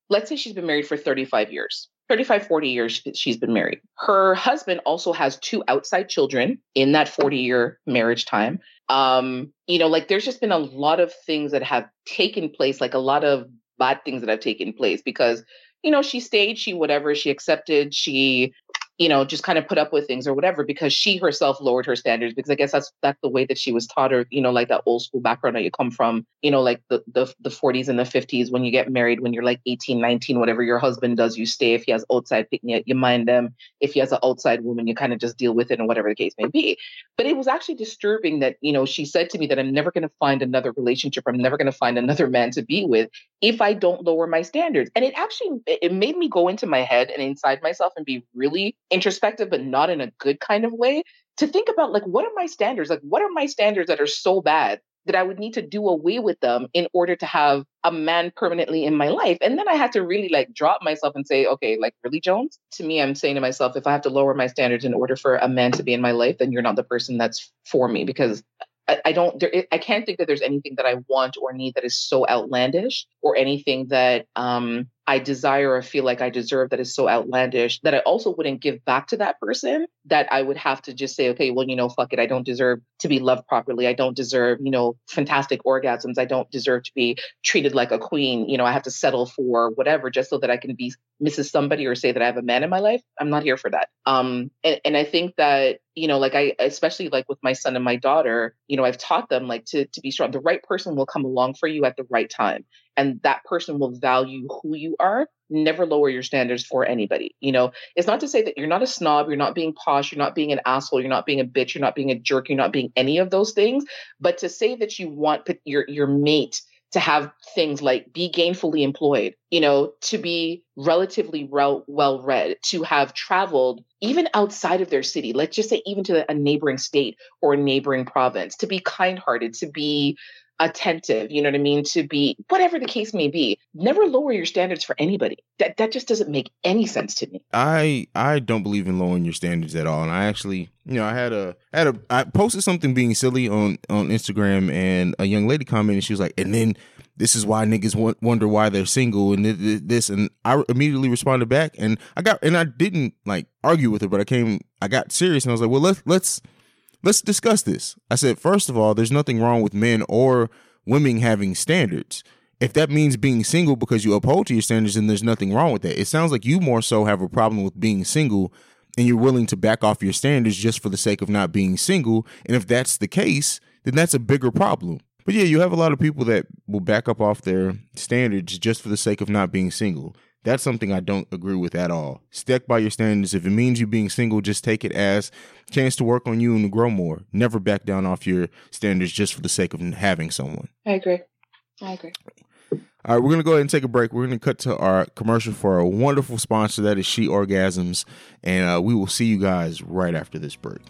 let's say she's been married for 35 years. 35, 40 years she's been married. Her husband also has two outside children in that 40 year marriage time. Um, you know, like there's just been a lot of things that have taken place, like a lot of bad things that have taken place because, you know, she stayed, she whatever, she accepted, she you know, just kind of put up with things or whatever because she herself lowered her standards because I guess that's that's the way that she was taught or, you know, like that old school background that you come from, you know, like the, the the 40s and the 50s when you get married when you're like 18, 19, whatever your husband does, you stay. If he has outside picnic, you mind them. If he has an outside woman, you kind of just deal with it and whatever the case may be. But it was actually disturbing that, you know, she said to me that I'm never going to find another relationship. I'm never going to find another man to be with if I don't lower my standards. And it actually it made me go into my head and inside myself and be really introspective, but not in a good kind of way, to think about like, what are my standards? Like, what are my standards that are so bad that I would need to do away with them in order to have a man permanently in my life? And then I had to really like drop myself and say, okay, like, really, Jones? To me, I'm saying to myself, if I have to lower my standards in order for a man to be in my life, then you're not the person that's for me because I, don't there I can't think that there's anything that I want or need that is so outlandish or anything that um I desire or feel like I deserve that is so outlandish that I also wouldn't give back to that person that I would have to just say, okay, well, you know, fuck it. I don't deserve to be loved properly. I don't deserve, you know, fantastic orgasms. I don't deserve to be treated like a queen. You know, I have to settle for whatever just so that I can be Mrs. Somebody or say that I have a man in my life. I'm not here for that. Um, and, and I think that, you know, like I, especially like with my son and my daughter, you know, I've taught them like to, to be strong. The right person will come along for you at the right time and that person will value who you are never lower your standards for anybody you know it's not to say that you're not a snob you're not being posh you're not being an asshole you're not being a bitch you're not being a jerk you're not being any of those things but to say that you want your your mate to have things like be gainfully employed, you know, to be relatively well, well read, to have traveled even outside of their city, let's just say even to a neighboring state or a neighboring province, to be kind hearted, to be attentive, you know what I mean, to be whatever the case may be. Never lower your standards for anybody. That that just doesn't make any sense to me. I I don't believe in lowering your standards at all. And I actually, you know, I had a had a I posted something being silly on on Instagram and a young lady commented she was like, "And then this is why niggas wonder why they're single and this and I immediately responded back and I got and I didn't like argue with her, but I came I got serious and I was like, "Well, let's let's let's discuss this. I said, first of all, there's nothing wrong with men or women having standards. If that means being single because you uphold to your standards, then there's nothing wrong with that. It sounds like you more so have a problem with being single and you're willing to back off your standards just for the sake of not being single. And if that's the case, then that's a bigger problem. But yeah, you have a lot of people that will back up off their standards just for the sake of not being single. That's something I don't agree with at all. Stick by your standards. If it means you being single, just take it as chance to work on you and to grow more. Never back down off your standards just for the sake of having someone. I agree. I agree. All right, we're going to go ahead and take a break. We're going to cut to our commercial for a wonderful sponsor that is She Orgasms. And uh, we will see you guys right after this break.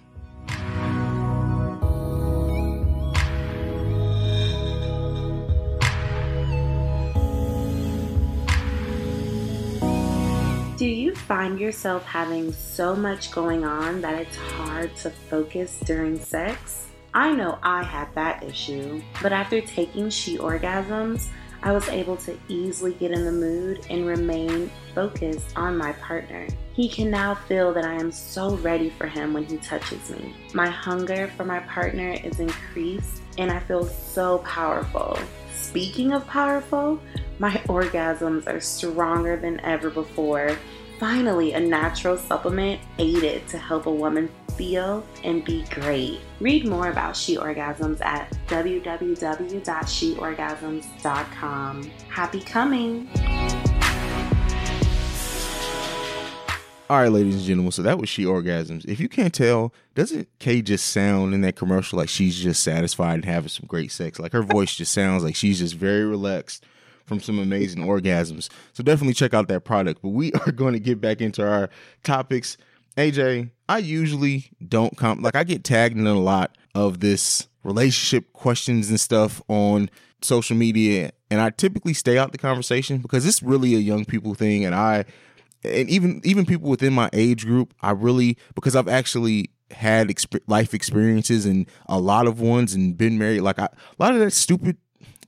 Find yourself having so much going on that it's hard to focus during sex? I know I had that issue, but after taking She Orgasms, I was able to easily get in the mood and remain focused on my partner. He can now feel that I am so ready for him when he touches me. My hunger for my partner is increased and I feel so powerful. Speaking of powerful, my orgasms are stronger than ever before. Finally, a natural supplement aided to help a woman feel and be great. Read more about She Orgasms at www.sheorgasms.com. Happy coming! All right, ladies and gentlemen. So that was She Orgasms. If you can't tell, doesn't Kay just sound in that commercial like she's just satisfied and having some great sex? Like her voice just sounds like she's just very relaxed from some amazing orgasms. So definitely check out that product. But we are going to get back into our topics. AJ, I usually don't come like I get tagged in a lot of this relationship questions and stuff on social media, and I typically stay out the conversation because it's really a young people thing, and I and even even people within my age group, I really because I've actually had exp- life experiences and a lot of ones and been married. Like I, a lot of that stupid.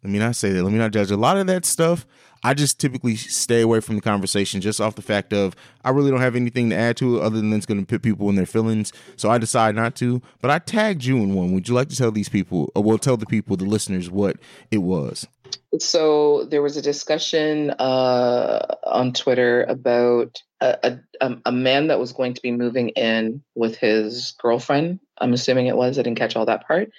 Let me not say that. Let me not judge. A lot of that stuff, I just typically stay away from the conversation just off the fact of I really don't have anything to add to it other than it's going to put people in their feelings. So I decide not to. But I tagged you in one. Would you like to tell these people, or well, tell the people, the listeners, what it was? So there was a discussion uh, on Twitter about a, a, a man that was going to be moving in with his girlfriend. I'm assuming it was. I didn't catch all that part.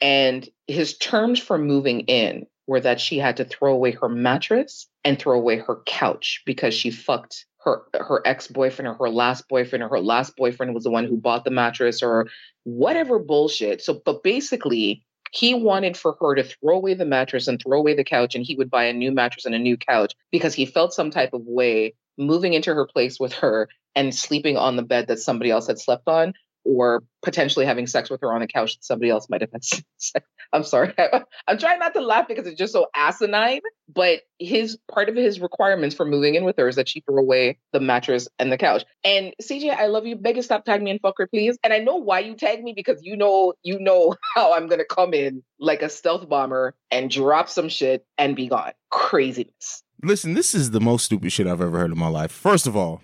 And his terms for moving in were that she had to throw away her mattress and throw away her couch because she fucked her her ex-boyfriend or her last boyfriend or her last boyfriend was the one who bought the mattress or whatever bullshit. So but basically he wanted for her to throw away the mattress and throw away the couch and he would buy a new mattress and a new couch because he felt some type of way moving into her place with her and sleeping on the bed that somebody else had slept on or potentially having sex with her on a couch that somebody else might have had sex. I'm sorry. I'm trying not to laugh because it's just so asinine. But his part of his requirements for moving in with her is that she throw away the mattress and the couch. And CJ, I love you. Beg you stop tagging me in fucker, please. And I know why you tag me because you know you know how I'm gonna come in like a stealth bomber and drop some shit and be gone. Craziness. Listen, this is the most stupid shit I've ever heard in my life. First of all,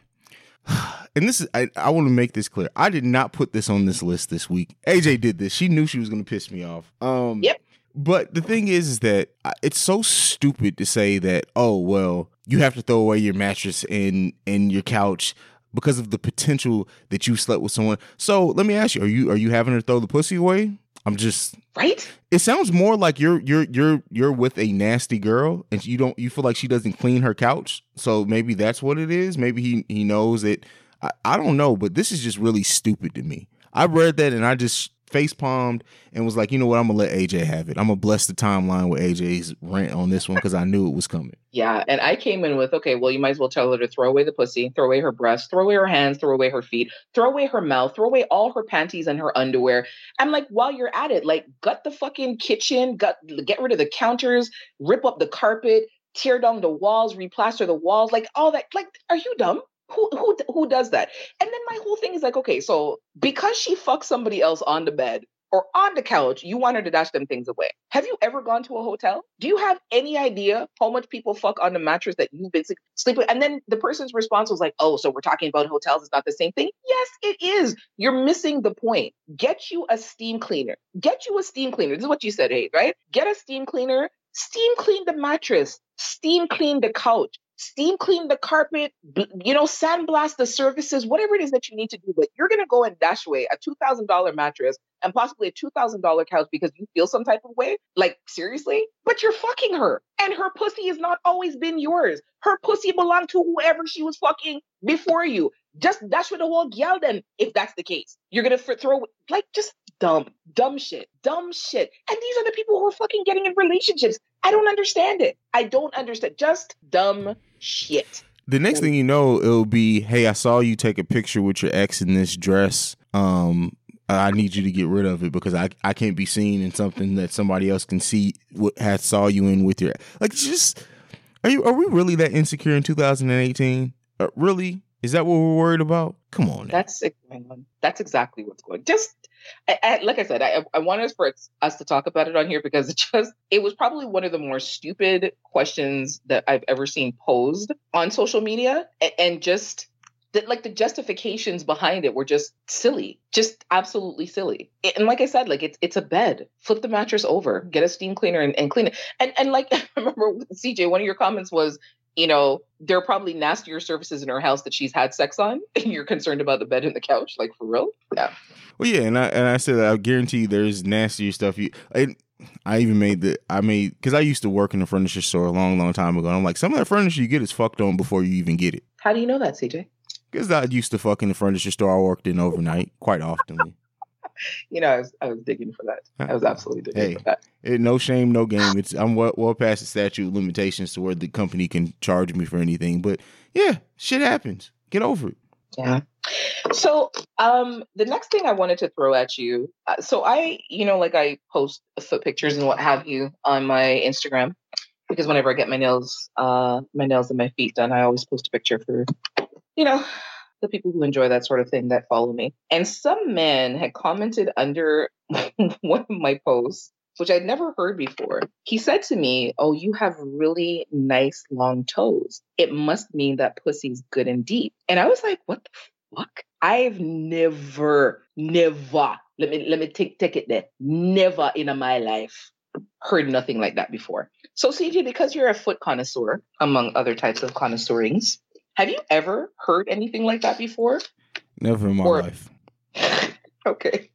and this is I, I want to make this clear. I did not put this on this list this week. AJ did this. She knew she was going to piss me off. Um Yep. But the thing is, is that it's so stupid to say that. Oh well, you have to throw away your mattress and and your couch because of the potential that you slept with someone. So let me ask you: Are you are you having her throw the pussy away? I'm just right. It sounds more like you're you're you're you're with a nasty girl, and you don't you feel like she doesn't clean her couch. So maybe that's what it is. Maybe he he knows it. I, I don't know, but this is just really stupid to me. I read that and I just face palmed and was like, you know what, I'm gonna let AJ have it. I'm gonna bless the timeline with AJ's rant on this one because I knew it was coming. Yeah, and I came in with, okay, well, you might as well tell her to throw away the pussy, throw away her breasts, throw away her hands, throw away her feet, throw away her mouth, throw away all her panties and her underwear. I'm like, while you're at it, like, gut the fucking kitchen, gut, get rid of the counters, rip up the carpet, tear down the walls, replaster the walls, like all that. Like, are you dumb? Who who who does that? And then my whole thing is like, okay, so because she fucked somebody else on the bed or on the couch, you want her to dash them things away. Have you ever gone to a hotel? Do you have any idea how much people fuck on the mattress that you've been sleeping? And then the person's response was like, oh, so we're talking about hotels, it's not the same thing. Yes, it is. You're missing the point. Get you a steam cleaner. Get you a steam cleaner. This is what you said, hey, right? Get a steam cleaner, steam clean the mattress, steam clean the couch steam clean the carpet, you know, sandblast the surfaces, whatever it is that you need to do. But you're going to go and dash away a $2,000 mattress and possibly a $2,000 couch because you feel some type of way. Like, seriously? But you're fucking her. And her pussy has not always been yours. Her pussy belonged to whoever she was fucking before you. Just dash with the whole gal then, if that's the case. You're going to throw, like, just dumb, dumb shit, dumb shit. And these are the people who are fucking getting in relationships. I don't understand it. I don't understand. Just dumb shit. The next thing you know, it'll be, hey, I saw you take a picture with your ex in this dress. Um, I need you to get rid of it because I I can't be seen in something that somebody else can see what has saw you in with your like just are you are we really that insecure in 2018? Uh, really? Is that what we're worried about? Come on. Now. That's that's exactly what's going. Just I, I, like I said, I, I wanted for us to talk about it on here because it just it was probably one of the more stupid questions that I've ever seen posed on social media, and, and just that like the justifications behind it were just silly, just absolutely silly. And like I said, like it's it's a bed. Flip the mattress over, get a steam cleaner and, and clean it. And and like I remember CJ, one of your comments was you know, there are probably nastier surfaces in her house that she's had sex on, and you're concerned about the bed and the couch, like for real? Yeah. Well, yeah, and I and I said I guarantee there's nastier stuff. You, I, I even made the I made because I used to work in a furniture store a long, long time ago. And I'm like, some of that furniture you get is fucked on before you even get it. How do you know that, CJ? Because I used to fuck in the furniture store I worked in overnight quite often. you know, I was, I was digging for that. I was absolutely digging hey, for that. It, no shame, no game. It's I'm well, well past the statute limitations to where the company can charge me for anything. But yeah, shit happens. Get over it. Yeah. So, um, the next thing I wanted to throw at you. Uh, so I, you know, like I post foot pictures and what have you on my Instagram because whenever I get my nails, uh, my nails and my feet done, I always post a picture for, you know, the people who enjoy that sort of thing that follow me. And some man had commented under one of my posts, which I'd never heard before. He said to me, Oh, you have really nice long toes. It must mean that pussy's good and deep. And I was like, What the fuck? I've never, never, let me let me take take it there. Never in my life heard nothing like that before. So CJ, because you're a foot connoisseur, among other types of connoisseurings, have you ever heard anything like that before? Never in my Or- life. okay.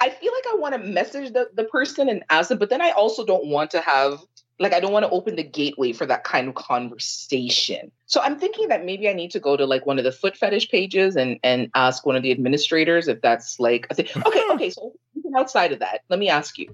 I feel like I want to message the, the person and ask them, but then I also don't want to have like I don't want to open the gateway for that kind of conversation. So I'm thinking that maybe I need to go to like one of the foot fetish pages and and ask one of the administrators if that's like. Okay, okay. So outside of that, let me ask you: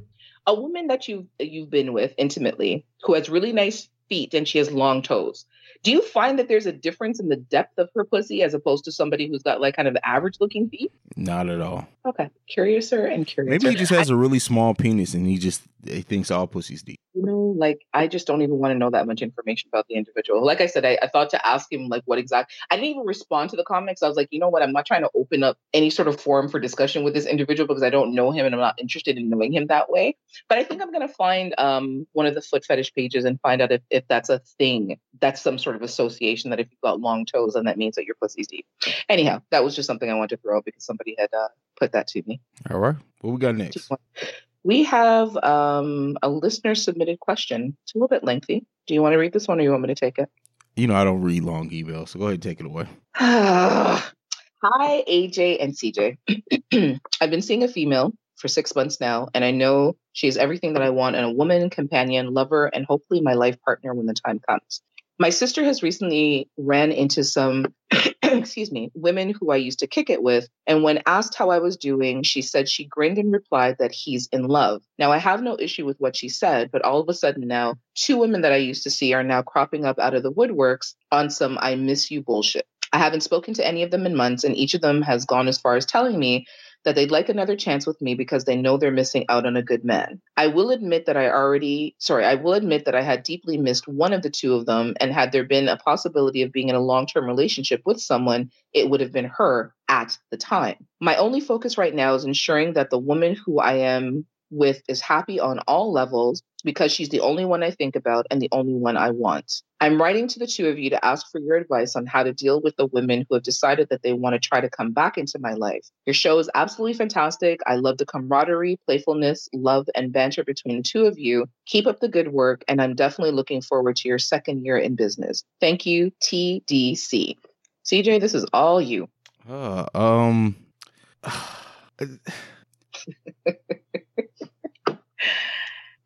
a woman that you you've been with intimately who has really nice feet and she has long toes. Do you find that there's a difference in the depth of her pussy as opposed to somebody who's got like kind of average looking feet? Not at all. Okay, curiouser and curiouser. Maybe he just has a really small penis and he just he thinks all pussies deep. you know, like I just don't even want to know that much information about the individual. Like I said, I, I thought to ask him like what exactly. I didn't even respond to the comments. I was like, you know what? I'm not trying to open up any sort of forum for discussion with this individual because I don't know him and I'm not interested in knowing him that way. But I think I'm gonna find um one of the foot fetish pages and find out if, if that's a thing. That's some sort of association that if you've got long toes, then that means that your pussy's deep. Anyhow, that was just something I wanted to throw out because somebody had uh, put that to me. All right. What we got next? We have um, a listener submitted question. It's a little bit lengthy. Do you want to read this one or you want me to take it? You know I don't read long emails, so go ahead and take it away. Hi, AJ and CJ. I've been seeing a female for six months now, and I know she is everything that I want in a woman, companion, lover, and hopefully my life partner when the time comes. My sister has recently ran into some, excuse me, women who I used to kick it with, and when asked how I was doing, she said she grinned and replied that he's in love. Now, I have no issue with what she said, but all of a sudden now, two women that I used to see are now cropping up out of the woodworks on some I miss you bullshit. I haven't spoken to any of them in months, and each of them has gone as far as telling me that they'd like another chance with me because they know they're missing out on a good man. I will admit that I already, sorry, I will admit that I had deeply missed one of the two of them, and had there been a possibility of being in a long term relationship with someone, it would have been her at the time. My only focus right now is ensuring that the woman who I am with is happy on all levels because she's the only one I think about and the only one I want. I'm writing to the two of you to ask for your advice on how to deal with the women who have decided that they want to try to come back into my life. Your show is absolutely fantastic. I love the camaraderie, playfulness, love, and banter between the two of you. Keep up the good work, and I'm definitely looking forward to your second year in business. Thank you, TDC. CJ, this is all you. Uh, um,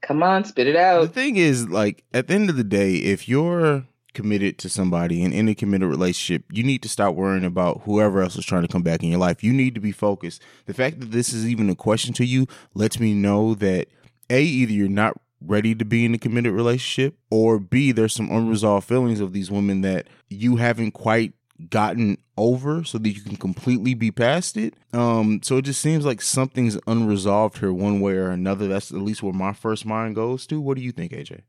Come on, spit it out. the thing is, like, at the end of the day, if you're committed to somebody in any committed relationship, you need to stop worrying about whoever else is trying to come back in your life. You need to be focused. The fact that this is even a question to you lets me know that A, either you're not ready to be in a committed relationship, or B, there's some unresolved feelings of these women that you haven't quite gotten over so that you can completely be past it. Um, so it just seems like something's unresolved here one way or another. That's at least where my first mind goes to. What do you think, AJ?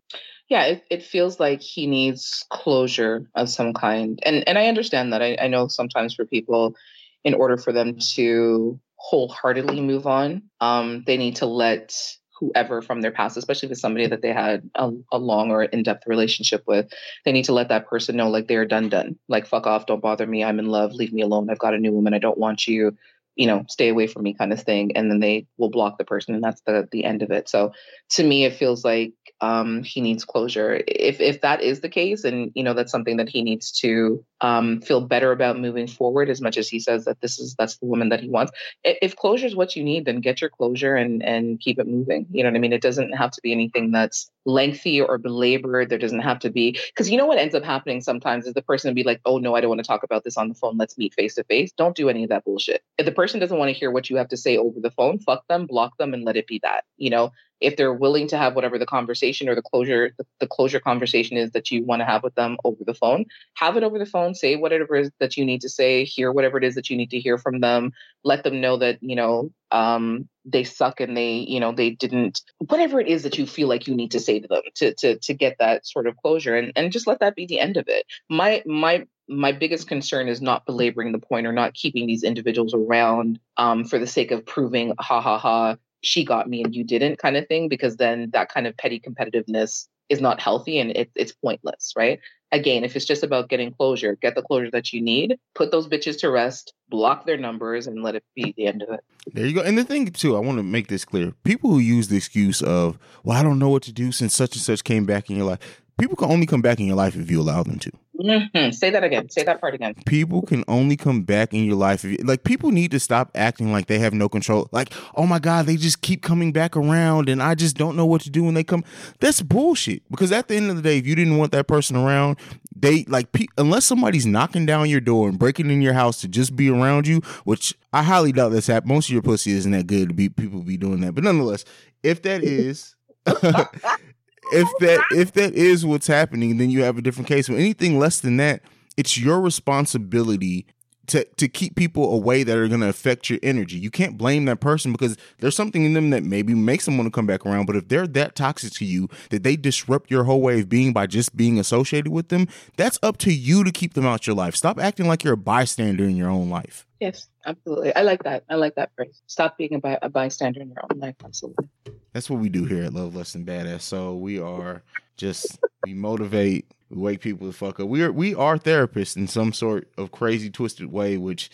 yeah it, it feels like he needs closure of some kind and and i understand that I, I know sometimes for people in order for them to wholeheartedly move on um they need to let whoever from their past especially with somebody that they had a, a long or in-depth relationship with they need to let that person know like they're done done like fuck off don't bother me i'm in love leave me alone i've got a new woman i don't want you you know stay away from me kind of thing and then they will block the person and that's the the end of it so to me it feels like um, he needs closure. If if that is the case, and you know that's something that he needs to um, feel better about moving forward. As much as he says that this is that's the woman that he wants. If closure is what you need, then get your closure and and keep it moving. You know what I mean? It doesn't have to be anything that's lengthy or belabored. There doesn't have to be because you know what ends up happening sometimes is the person will be like, "Oh no, I don't want to talk about this on the phone. Let's meet face to face." Don't do any of that bullshit. If the person doesn't want to hear what you have to say over the phone, fuck them, block them, and let it be that. You know, if they're willing to have whatever the conversation or the closure the, closure conversation is that you want to have with them over the phone have it over the phone say whatever it is that you need to say hear whatever it is that you need to hear from them let them know that you know um, they suck and they you know they didn't whatever it is that you feel like you need to say to them to to to get that sort of closure and and just let that be the end of it. My my my biggest concern is not belaboring the point or not keeping these individuals around um, for the sake of proving ha ha ha she got me and you didn't kind of thing because then that kind of petty competitiveness is not healthy and it, it's pointless right? Again if it's just about getting closure get the closure that you need put those bitches to rest block their numbers and let it be the end of it. There you go. And the thing too i want to make this clear. People who use the excuse of well i don't know what to do since such and such came back in your life people can only come back in your life if you allow them to Mm-hmm. Say that again. Say that part again. People can only come back in your life. If you, like people need to stop acting like they have no control. Like, oh my god, they just keep coming back around, and I just don't know what to do when they come. That's bullshit. Because at the end of the day, if you didn't want that person around, they like pe- unless somebody's knocking down your door and breaking in your house to just be around you, which I highly doubt that's happens. Most of your pussy isn't that good to be people be doing that. But nonetheless, if that is. if that if that is what's happening, then you have a different case. But anything less than that, it's your responsibility to to keep people away that are going to affect your energy. You can't blame that person because there's something in them that maybe makes them want to come back around. But if they're that toxic to you that they disrupt your whole way of being by just being associated with them, that's up to you to keep them out your life. Stop acting like you're a bystander in your own life. Yes, absolutely. I like that. I like that phrase. Stop being a, by, a bystander in your own life. Absolutely. That's what we do here at Love Lust and BadAss. So we are just we motivate, we wake people the fuck up. We are we are therapists in some sort of crazy twisted way, which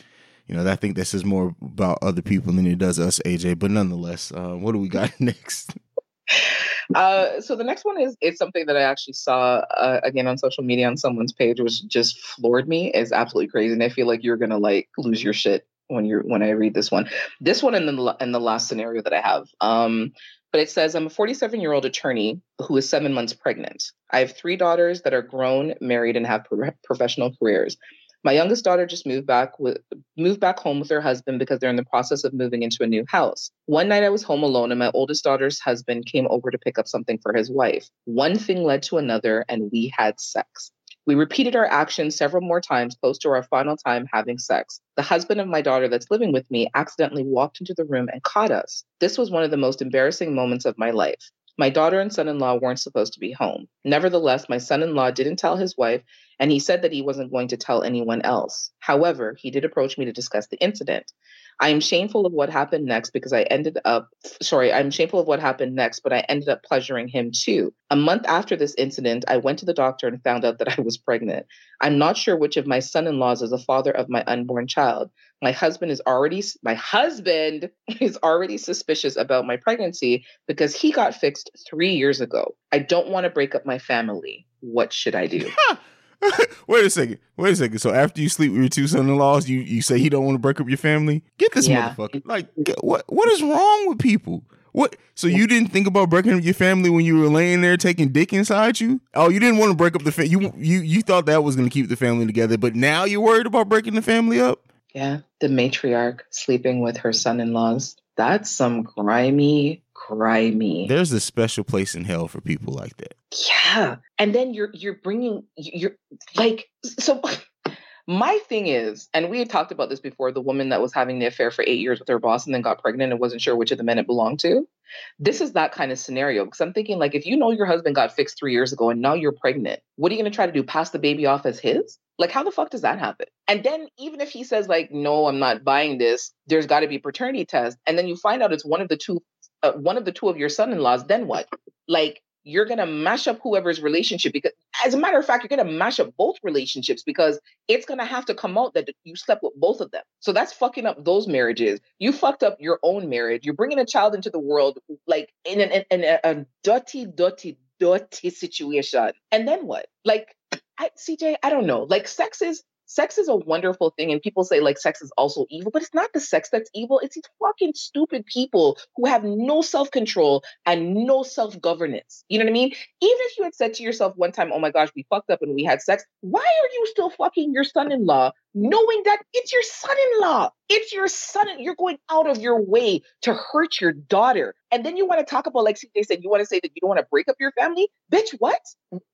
you know I think this is more about other people than it does us, AJ. But nonetheless, uh, what do we got next? Uh, so the next one is it's something that I actually saw uh, again on social media on someone's page, which just floored me. is absolutely crazy, and I feel like you're gonna like lose your shit when you're when I read this one. This one and the in the last scenario that I have. Um, but it says I'm a 47 year old attorney who is seven months pregnant. I have three daughters that are grown, married, and have pro- professional careers. My youngest daughter just moved back with moved back home with her husband because they're in the process of moving into a new house. One night I was home alone and my oldest daughter's husband came over to pick up something for his wife. One thing led to another and we had sex. We repeated our actions several more times close to our final time having sex. The husband of my daughter that's living with me accidentally walked into the room and caught us. This was one of the most embarrassing moments of my life. My daughter and son in law weren't supposed to be home. Nevertheless, my son in law didn't tell his wife, and he said that he wasn't going to tell anyone else. However, he did approach me to discuss the incident. I am shameful of what happened next because I ended up, sorry, I'm shameful of what happened next, but I ended up pleasuring him too. A month after this incident, I went to the doctor and found out that I was pregnant. I'm not sure which of my son in laws is the father of my unborn child. My husband is already, my husband is already suspicious about my pregnancy because he got fixed three years ago. I don't want to break up my family. What should I do? Wait a second. Wait a second. So after you sleep with your two son-in-laws, you you say he don't want to break up your family? Get this yeah. motherfucker. Like what what is wrong with people? What? So you didn't think about breaking up your family when you were laying there taking dick inside you? Oh, you didn't want to break up the family. You you you thought that was going to keep the family together, but now you're worried about breaking the family up? Yeah, the matriarch sleeping with her son-in-laws. That's some grimy grimy. There's a special place in hell for people like that. Yeah. And then you're you're bringing you're like so my thing is, and we had talked about this before, the woman that was having the affair for 8 years with her boss and then got pregnant and wasn't sure which of the men it belonged to. This is that kind of scenario because I'm thinking like if you know your husband got fixed 3 years ago and now you're pregnant, what are you going to try to do pass the baby off as his? Like how the fuck does that happen? And then even if he says like no, I'm not buying this, there's got to be paternity test and then you find out it's one of the two uh, one of the two of your son-in-laws, then what? Like you're gonna mash up whoever's relationship because, as a matter of fact, you're gonna mash up both relationships because it's gonna have to come out that you slept with both of them. So that's fucking up those marriages. You fucked up your own marriage. You're bringing a child into the world like in an in, in a, a dirty, dirty, dirty situation. And then what? Like, I, CJ, I don't know. Like, sex is sex is a wonderful thing and people say like sex is also evil but it's not the sex that's evil. It's these fucking stupid people who have no self-control and no self-governance. You know what i mean? Even if you had said to yourself one time oh my gosh we fucked up and we had sex why are you still fucking your son-in-law knowing that it's your son-in-law. It's your son. You're going out of your way to hurt your daughter. And then you want to talk about, like CJ said, you want to say that you don't want to break up your family? Bitch, what?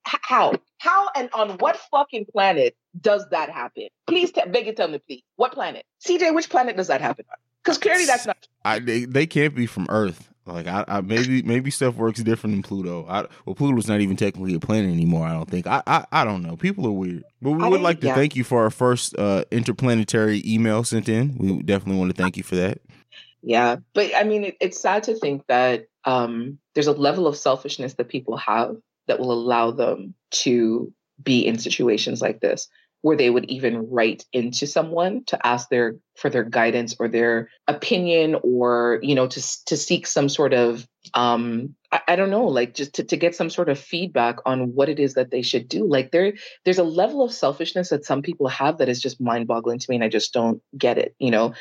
How? How and on what fucking planet does that happen? Please t- beg and tell me, please. What planet? CJ, which planet does that happen on? Because clearly that's not. I they, they can't be from Earth. Like I, I maybe maybe stuff works different than Pluto. I, well, Pluto's not even technically a planet anymore. I don't think. I I, I don't know. People are weird. But we would like to yeah. thank you for our first uh, interplanetary email sent in. We definitely want to thank you for that. Yeah, but I mean, it, it's sad to think that um, there's a level of selfishness that people have that will allow them to be in situations like this, where they would even write into someone to ask their for their guidance or their opinion, or you know, to to seek some sort of um, I, I don't know, like just to, to get some sort of feedback on what it is that they should do. Like there, there's a level of selfishness that some people have that is just mind boggling to me, and I just don't get it. You know,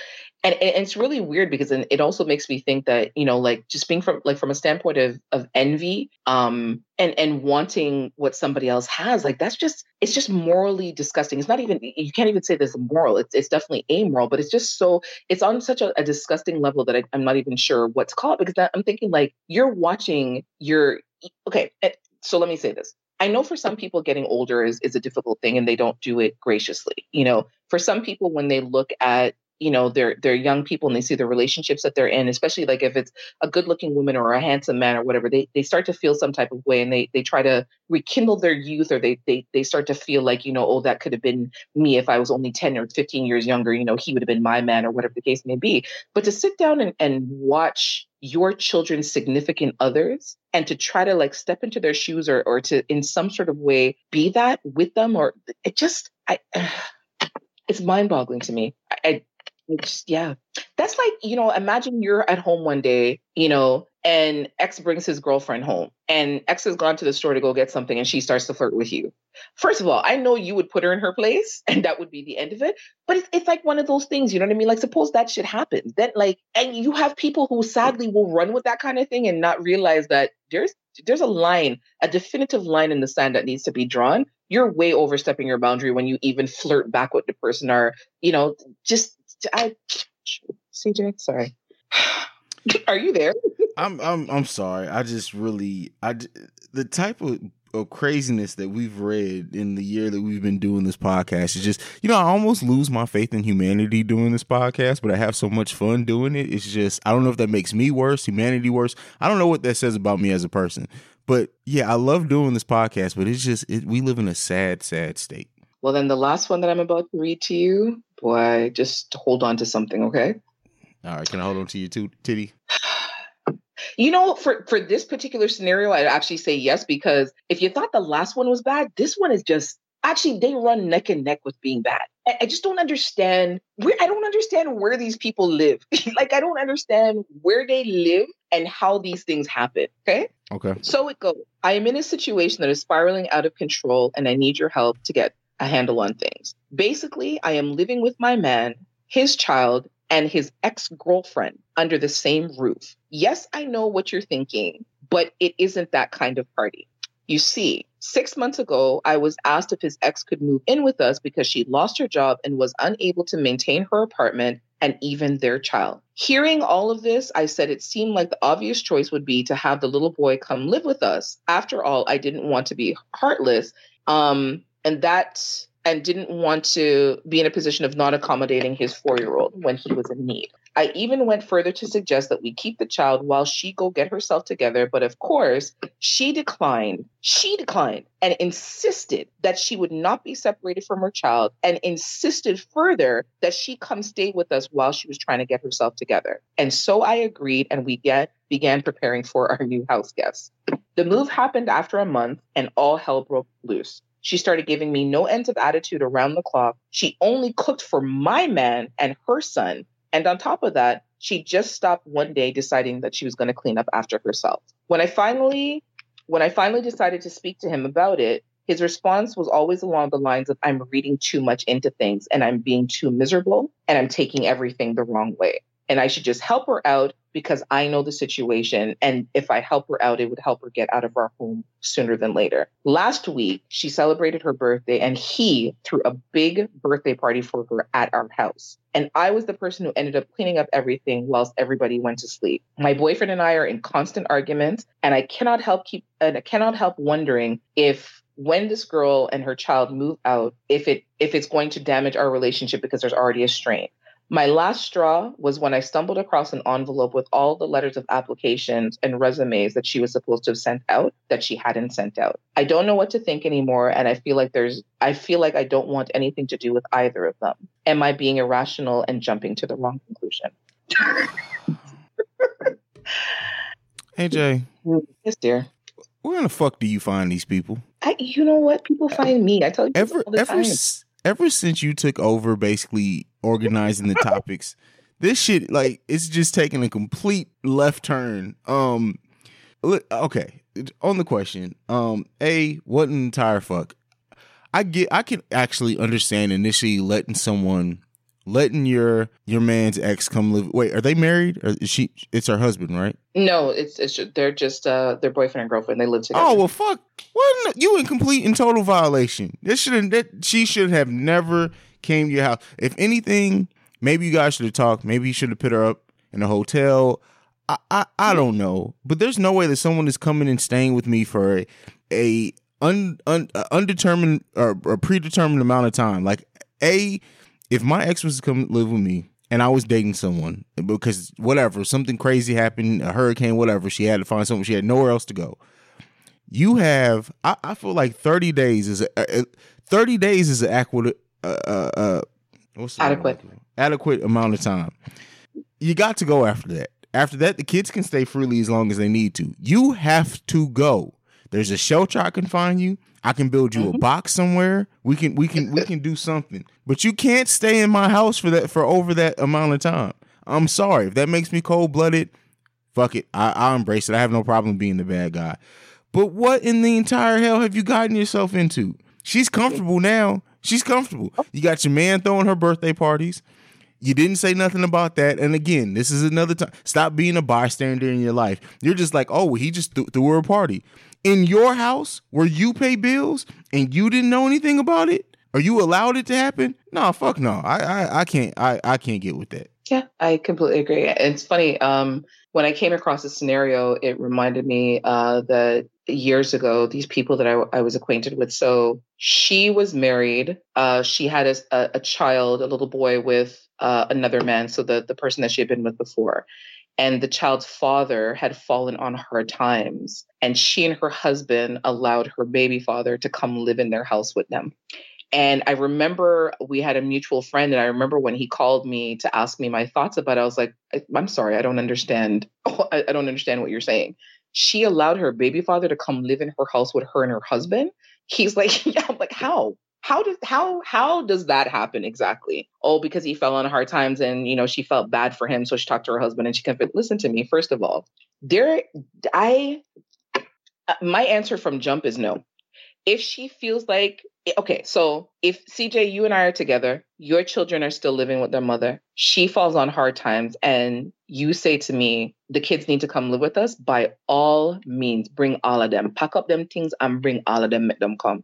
and, and it's really weird because it also makes me think that you know like just being from like from a standpoint of of envy um and and wanting what somebody else has like that's just it's just morally disgusting it's not even you can't even say this moral it's, it's definitely amoral but it's just so it's on such a, a disgusting level that I, i'm not even sure what's called because that, i'm thinking like you're watching your okay eh, so let me say this I know for some people getting older is, is a difficult thing and they don't do it graciously. You know, for some people when they look at you know they're they're young people and they see the relationships that they're in especially like if it's a good looking woman or a handsome man or whatever they they start to feel some type of way and they they try to rekindle their youth or they they they start to feel like you know oh that could have been me if i was only 10 or 15 years younger you know he would have been my man or whatever the case may be but to sit down and, and watch your children's significant others and to try to like step into their shoes or or to in some sort of way be that with them or it just i it's mind boggling to me I, I it's yeah. That's like, you know, imagine you're at home one day, you know, and X brings his girlfriend home and X has gone to the store to go get something and she starts to flirt with you. First of all, I know you would put her in her place and that would be the end of it. But it's, it's like one of those things, you know what I mean? Like, suppose that shit happens. Then, like, and you have people who sadly will run with that kind of thing and not realize that there's there's a line, a definitive line in the sand that needs to be drawn. You're way overstepping your boundary when you even flirt back with the person or, you know, just I CJ, sorry. Are you there? I'm I'm I'm sorry. I just really I the type of, of craziness that we've read in the year that we've been doing this podcast is just you know I almost lose my faith in humanity doing this podcast, but I have so much fun doing it. It's just I don't know if that makes me worse, humanity worse. I don't know what that says about me as a person. But yeah, I love doing this podcast, but it's just it, we live in a sad, sad state. Well, then the last one that I'm about to read to you, boy, just hold on to something, okay? All right, can I hold on to you too, Titty? You know, for for this particular scenario, I'd actually say yes because if you thought the last one was bad, this one is just actually they run neck and neck with being bad. I, I just don't understand where I don't understand where these people live. like I don't understand where they live and how these things happen. Okay. Okay. So it goes. I am in a situation that is spiraling out of control and I need your help to get a handle on things. Basically, I am living with my man, his child, and his ex girlfriend under the same roof. Yes, I know what you're thinking, but it isn't that kind of party. You see, six months ago, I was asked if his ex could move in with us because she lost her job and was unable to maintain her apartment and even their child. Hearing all of this, I said it seemed like the obvious choice would be to have the little boy come live with us. After all, I didn't want to be heartless. Um, and that and didn't want to be in a position of not accommodating his four-year-old when he was in need. I even went further to suggest that we keep the child while she go get herself together, but of course, she declined. She declined and insisted that she would not be separated from her child and insisted further that she come stay with us while she was trying to get herself together. And so I agreed and we get began preparing for our new house guests. The move happened after a month and all hell broke loose. She started giving me no ends of attitude around the clock. She only cooked for my man and her son. And on top of that, she just stopped one day deciding that she was going to clean up after herself. When I finally when I finally decided to speak to him about it, his response was always along the lines of I'm reading too much into things and I'm being too miserable and I'm taking everything the wrong way. And I should just help her out because I know the situation. And if I help her out, it would help her get out of our home sooner than later. Last week, she celebrated her birthday and he threw a big birthday party for her at our house. And I was the person who ended up cleaning up everything whilst everybody went to sleep. My boyfriend and I are in constant arguments, and I cannot help keep and I cannot help wondering if when this girl and her child move out, if it if it's going to damage our relationship because there's already a strain. My last straw was when I stumbled across an envelope with all the letters of applications and resumes that she was supposed to have sent out that she hadn't sent out. I don't know what to think anymore and I feel like there's I feel like I don't want anything to do with either of them. Am I being irrational and jumping to the wrong conclusion? AJ, yes, dear. where in the fuck do you find these people? I, you know what? People find me. I tell you Ever all the ever time. ever since you took over basically organizing the topics, this shit like it's just taking a complete left turn. Um okay, on the question. Um A, what an entire fuck. I get I can actually understand initially letting someone letting your your man's ex come live wait, are they married? Or is she it's her husband, right? No, it's it's they're just uh their boyfriend and girlfriend. They live together. Oh well, fuck. What you in complete and total violation? This shouldn't that she should have never came to your house. If anything, maybe you guys should have talked. Maybe you should have put her up in a hotel. I, I I don't know, but there's no way that someone is coming and staying with me for a, a un, un undetermined or, or predetermined amount of time. Like a, if my ex was to come live with me and I was dating someone because whatever something crazy happened, a hurricane, whatever, she had to find someone. She had nowhere else to go you have I, I feel like 30 days is a, a 30 days is an adequate uh, uh, uh Adequate. adequate amount of time. You got to go after that. After that the kids can stay freely as long as they need to. You have to go. There's a shelter i can find you. I can build you a Mhm. box somewhere. We can we can we can do something. But you can't stay in my house for that for over that amount of time. I'm sorry. If that makes me cold-blooded fuck it. I, i'll embrace it. I have no problem being the bad guy. But what in the entire hell have you gotten yourself into? She's comfortable now. She's comfortable. You got your man throwing her birthday parties. You didn't say nothing about that. And again, this is another time. Stop being a bystander in your life. You're just like, oh, he just th- threw her a party. In your house where you pay bills and you didn't know anything about it? Or you allowed it to happen? No, fuck no. I I, I can't I, I can't get with that. Yeah, I completely agree. It's funny. Um, when I came across this scenario, it reminded me uh, that years ago, these people that I, I was acquainted with. So she was married. Uh, she had a, a, child, a little boy with uh, another man. So the the person that she had been with before. And the child's father had fallen on hard times, and she and her husband allowed her baby father to come live in their house with them. And I remember we had a mutual friend, and I remember when he called me to ask me my thoughts about it, I was like, I- I'm sorry, I don't understand. I don't understand what you're saying. She allowed her baby father to come live in her house with her and her husband. He's like, yeah, I'm like, how? How does how how does that happen exactly? Oh, because he fell on hard times and you know she felt bad for him, so she talked to her husband and she confessed. Listen to me, first of all, there I uh, my answer from jump is no. If she feels like okay, so if CJ, you and I are together, your children are still living with their mother, she falls on hard times, and you say to me, the kids need to come live with us, by all means, bring all of them. Pack up them things and bring all of them, make them come.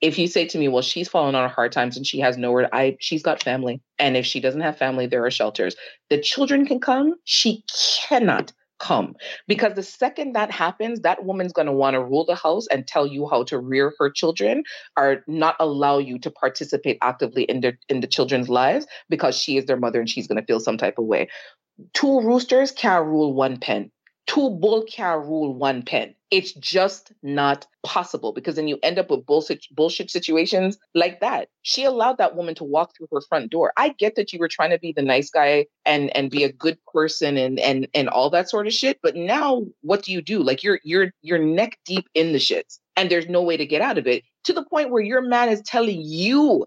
If you say to me, well, she's fallen on hard times and she has nowhere, I she's got family. And if she doesn't have family, there are shelters. The children can come, she cannot come. Because the second that happens, that woman's going to want to rule the house and tell you how to rear her children or not allow you to participate actively in the in the children's lives because she is their mother and she's going to feel some type of way. Two roosters can't rule one pen. Two bull can't rule one pen. It's just not possible because then you end up with bullshit bullshit situations like that. She allowed that woman to walk through her front door. I get that you were trying to be the nice guy and and be a good person and and and all that sort of shit, but now what do you do? Like you're you're you're neck deep in the shits and there's no way to get out of it to the point where your man is telling you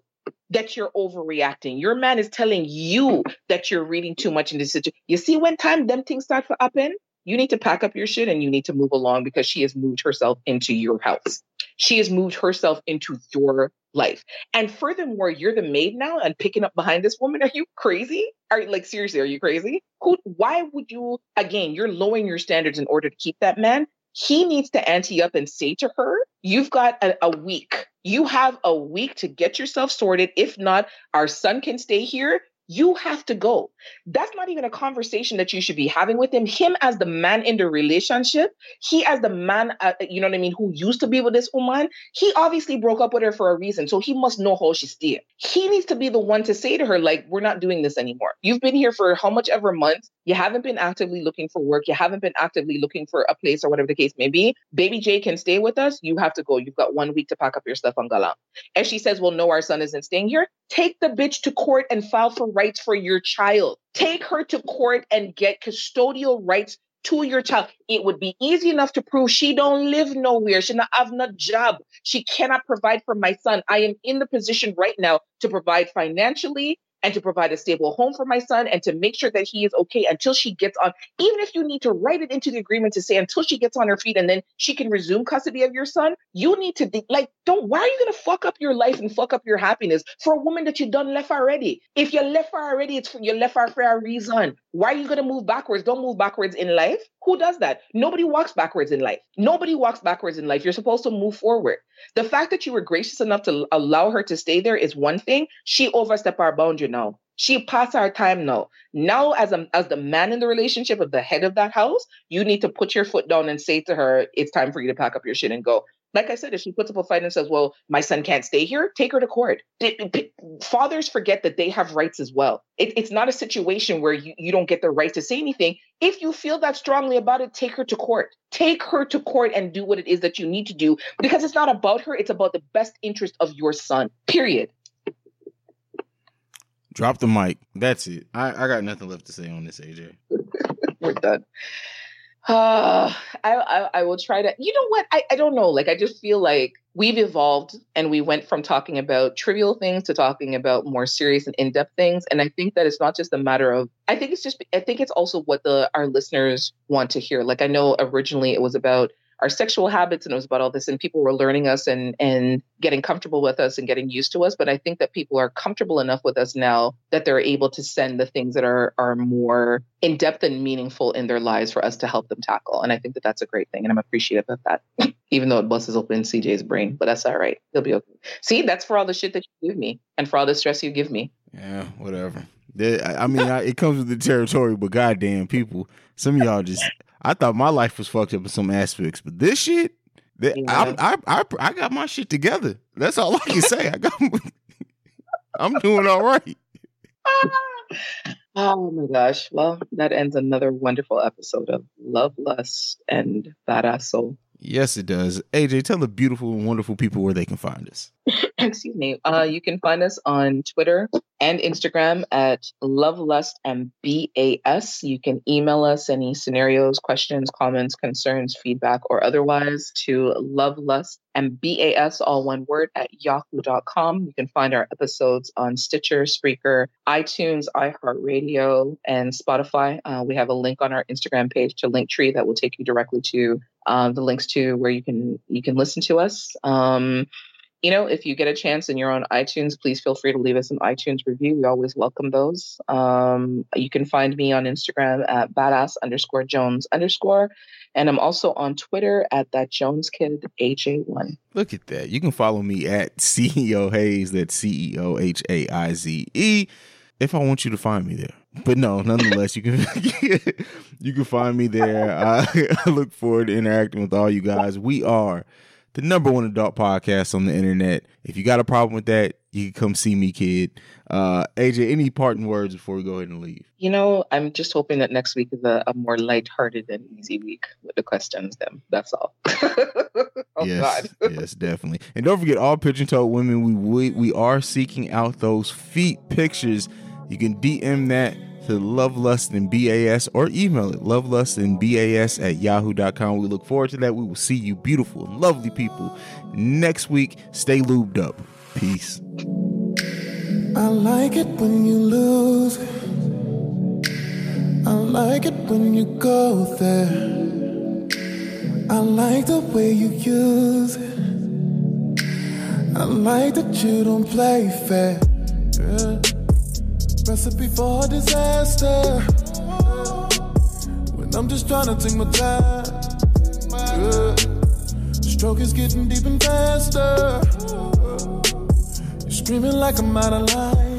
that you're overreacting. Your man is telling you that you're reading too much in this situation. You see, when time them things start to happen, you need to pack up your shit and you need to move along because she has moved herself into your house. She has moved herself into your life. And furthermore, you're the maid now and picking up behind this woman. Are you crazy? Are like seriously, are you crazy? Who why would you again, you're lowering your standards in order to keep that man? He needs to ante up and say to her, You've got a, a week. You have a week to get yourself sorted. If not, our son can stay here you have to go. That's not even a conversation that you should be having with him. Him as the man in the relationship, he as the man, uh, you know what I mean, who used to be with this woman, he obviously broke up with her for a reason. So he must know how she's still. He needs to be the one to say to her, like, we're not doing this anymore. You've been here for how much ever months. You haven't been actively looking for work. You haven't been actively looking for a place or whatever the case may be. Baby J can stay with us. You have to go. You've got one week to pack up your stuff on Galang. And she says, well, no, our son isn't staying here. Take the bitch to court and file for rights for your child. Take her to court and get custodial rights to your child. It would be easy enough to prove she don't live nowhere. She not have no job. She cannot provide for my son. I am in the position right now to provide financially and to provide a stable home for my son and to make sure that he is okay until she gets on, even if you need to write it into the agreement to say until she gets on her feet and then she can resume custody of your son, you need to, de- like, don't, why are you going to fuck up your life and fuck up your happiness for a woman that you done left already? If you left her already, it's for, you left her for a reason. Why are you going to move backwards? Don't move backwards in life. Who does that? Nobody walks backwards in life. Nobody walks backwards in life. You're supposed to move forward. The fact that you were gracious enough to allow her to stay there is one thing. She overstepped our boundary now. She passed our time now. Now, as a, as the man in the relationship of the head of that house, you need to put your foot down and say to her, "It's time for you to pack up your shit and go." Like I said, if she puts up a fight and says, "Well, my son can't stay here," take her to court. Fathers forget that they have rights as well. It, it's not a situation where you, you don't get the right to say anything. If you feel that strongly about it, take her to court. Take her to court and do what it is that you need to do because it's not about her. It's about the best interest of your son. Period. Drop the mic. That's it. I, I got nothing left to say on this, AJ. We're done. Uh, I, I, I will try to. You know what? I I don't know. Like I just feel like we've evolved and we went from talking about trivial things to talking about more serious and in-depth things. And I think that it's not just a matter of. I think it's just. I think it's also what the our listeners want to hear. Like I know originally it was about our sexual habits and it was about all this and people were learning us and and getting comfortable with us and getting used to us but i think that people are comfortable enough with us now that they're able to send the things that are are more in depth and meaningful in their lives for us to help them tackle and i think that that's a great thing and i'm appreciative of that even though it busts open cj's brain but that's all right he'll be okay. See that's for all the shit that you give me and for all the stress you give me. Yeah whatever. I mean, I, it comes with the territory, but goddamn, people, some of y'all just I thought my life was fucked up in some aspects, but this shit, that, yeah. I, I, I, I got my shit together. That's all I can say. I got, I'm doing all right. oh my gosh! Well, that ends another wonderful episode of Love, Lust, and Badass Soul. Yes, it does. AJ, tell the beautiful and wonderful people where they can find us. Excuse me. Uh, you can find us on Twitter and Instagram at Love Lust and BAS. You can email us any scenarios, questions, comments, concerns, feedback, or otherwise to Love Lust and BAS, all one word, at yahoo.com. You can find our episodes on Stitcher, Spreaker, iTunes, iHeartRadio, and Spotify. Uh, we have a link on our Instagram page to Linktree that will take you directly to uh, the links to where you can you can listen to us. Um, you know, if you get a chance and you're on iTunes, please feel free to leave us an iTunes review. We always welcome those. Um, you can find me on Instagram at badass underscore Jones underscore. And I'm also on Twitter at that Jones Kid AJ1. Look at that. You can follow me at CEO Haize, that's C E O H A I Z E, if I want you to find me there. But no, nonetheless, you can you can find me there. I, I look forward to interacting with all you guys. We are the number one adult podcast on the internet. If you got a problem with that, you can come see me, kid. Uh, AJ, any parting words before we go ahead and leave? You know, I'm just hoping that next week is a, a more lighthearted and easy week with the questions. Them, that's all. oh yes, yes, definitely. And don't forget, all pigeon toed women, we, we we are seeking out those feet pictures. You can DM that to Love Lust and BAS or email it BAS at yahoo.com. We look forward to that. We will see you, beautiful lovely people, next week. Stay lubed up. Peace. I like it when you lose. I like it when you go there. I like the way you use it. I like that you don't play fair. Yeah. Recipe for disaster. When I'm just trying to take my time. Yeah. Stroke is getting deep and faster. You're screaming like I'm out of line.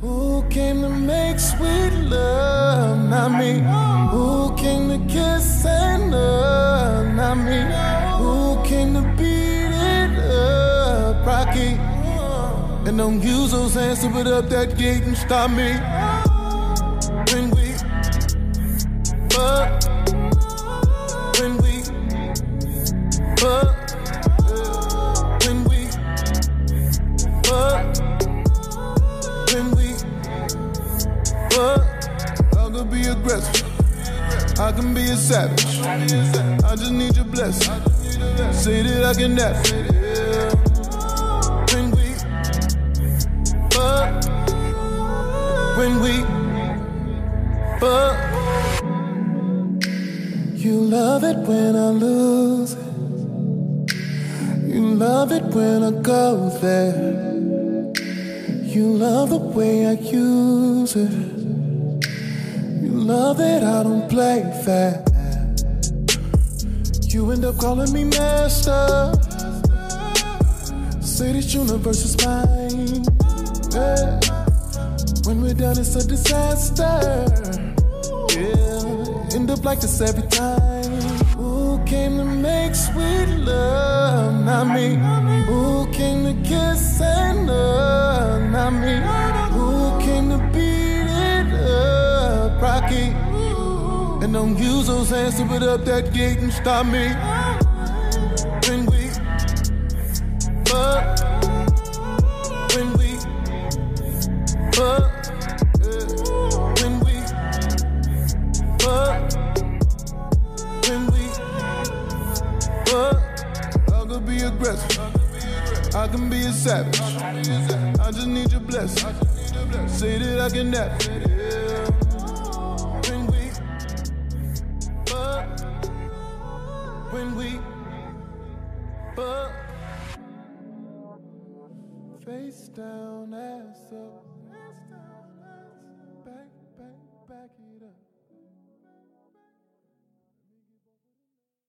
Who came to make sweet love? Not me. Who came to kiss and love? Not me. Who came to beat it up? Rocky. Don't use those hands to put up that gate and stop me. When we fuck, when we fuck, when we fuck, when we fuck, I could be aggressive. I can be a savage. I just need your blessing. Say that I can never. When we fuck, you love it when I lose it. You love it when I go there. You love the way I use it. You love that I don't play fair. You end up calling me master. Say this universe is mine. Yeah. When we're done, it's a disaster. Yeah. End up like this every time. Who came to make sweet love? Not me. Who came to kiss and love? Not me. Who came to beat it up? Rocky. And don't use those hands to put up that gate and stop me. Aggressive. I can be a savage. I just need your blessing. Say that I can never. When we fuck, when we fuck, face down, ass up.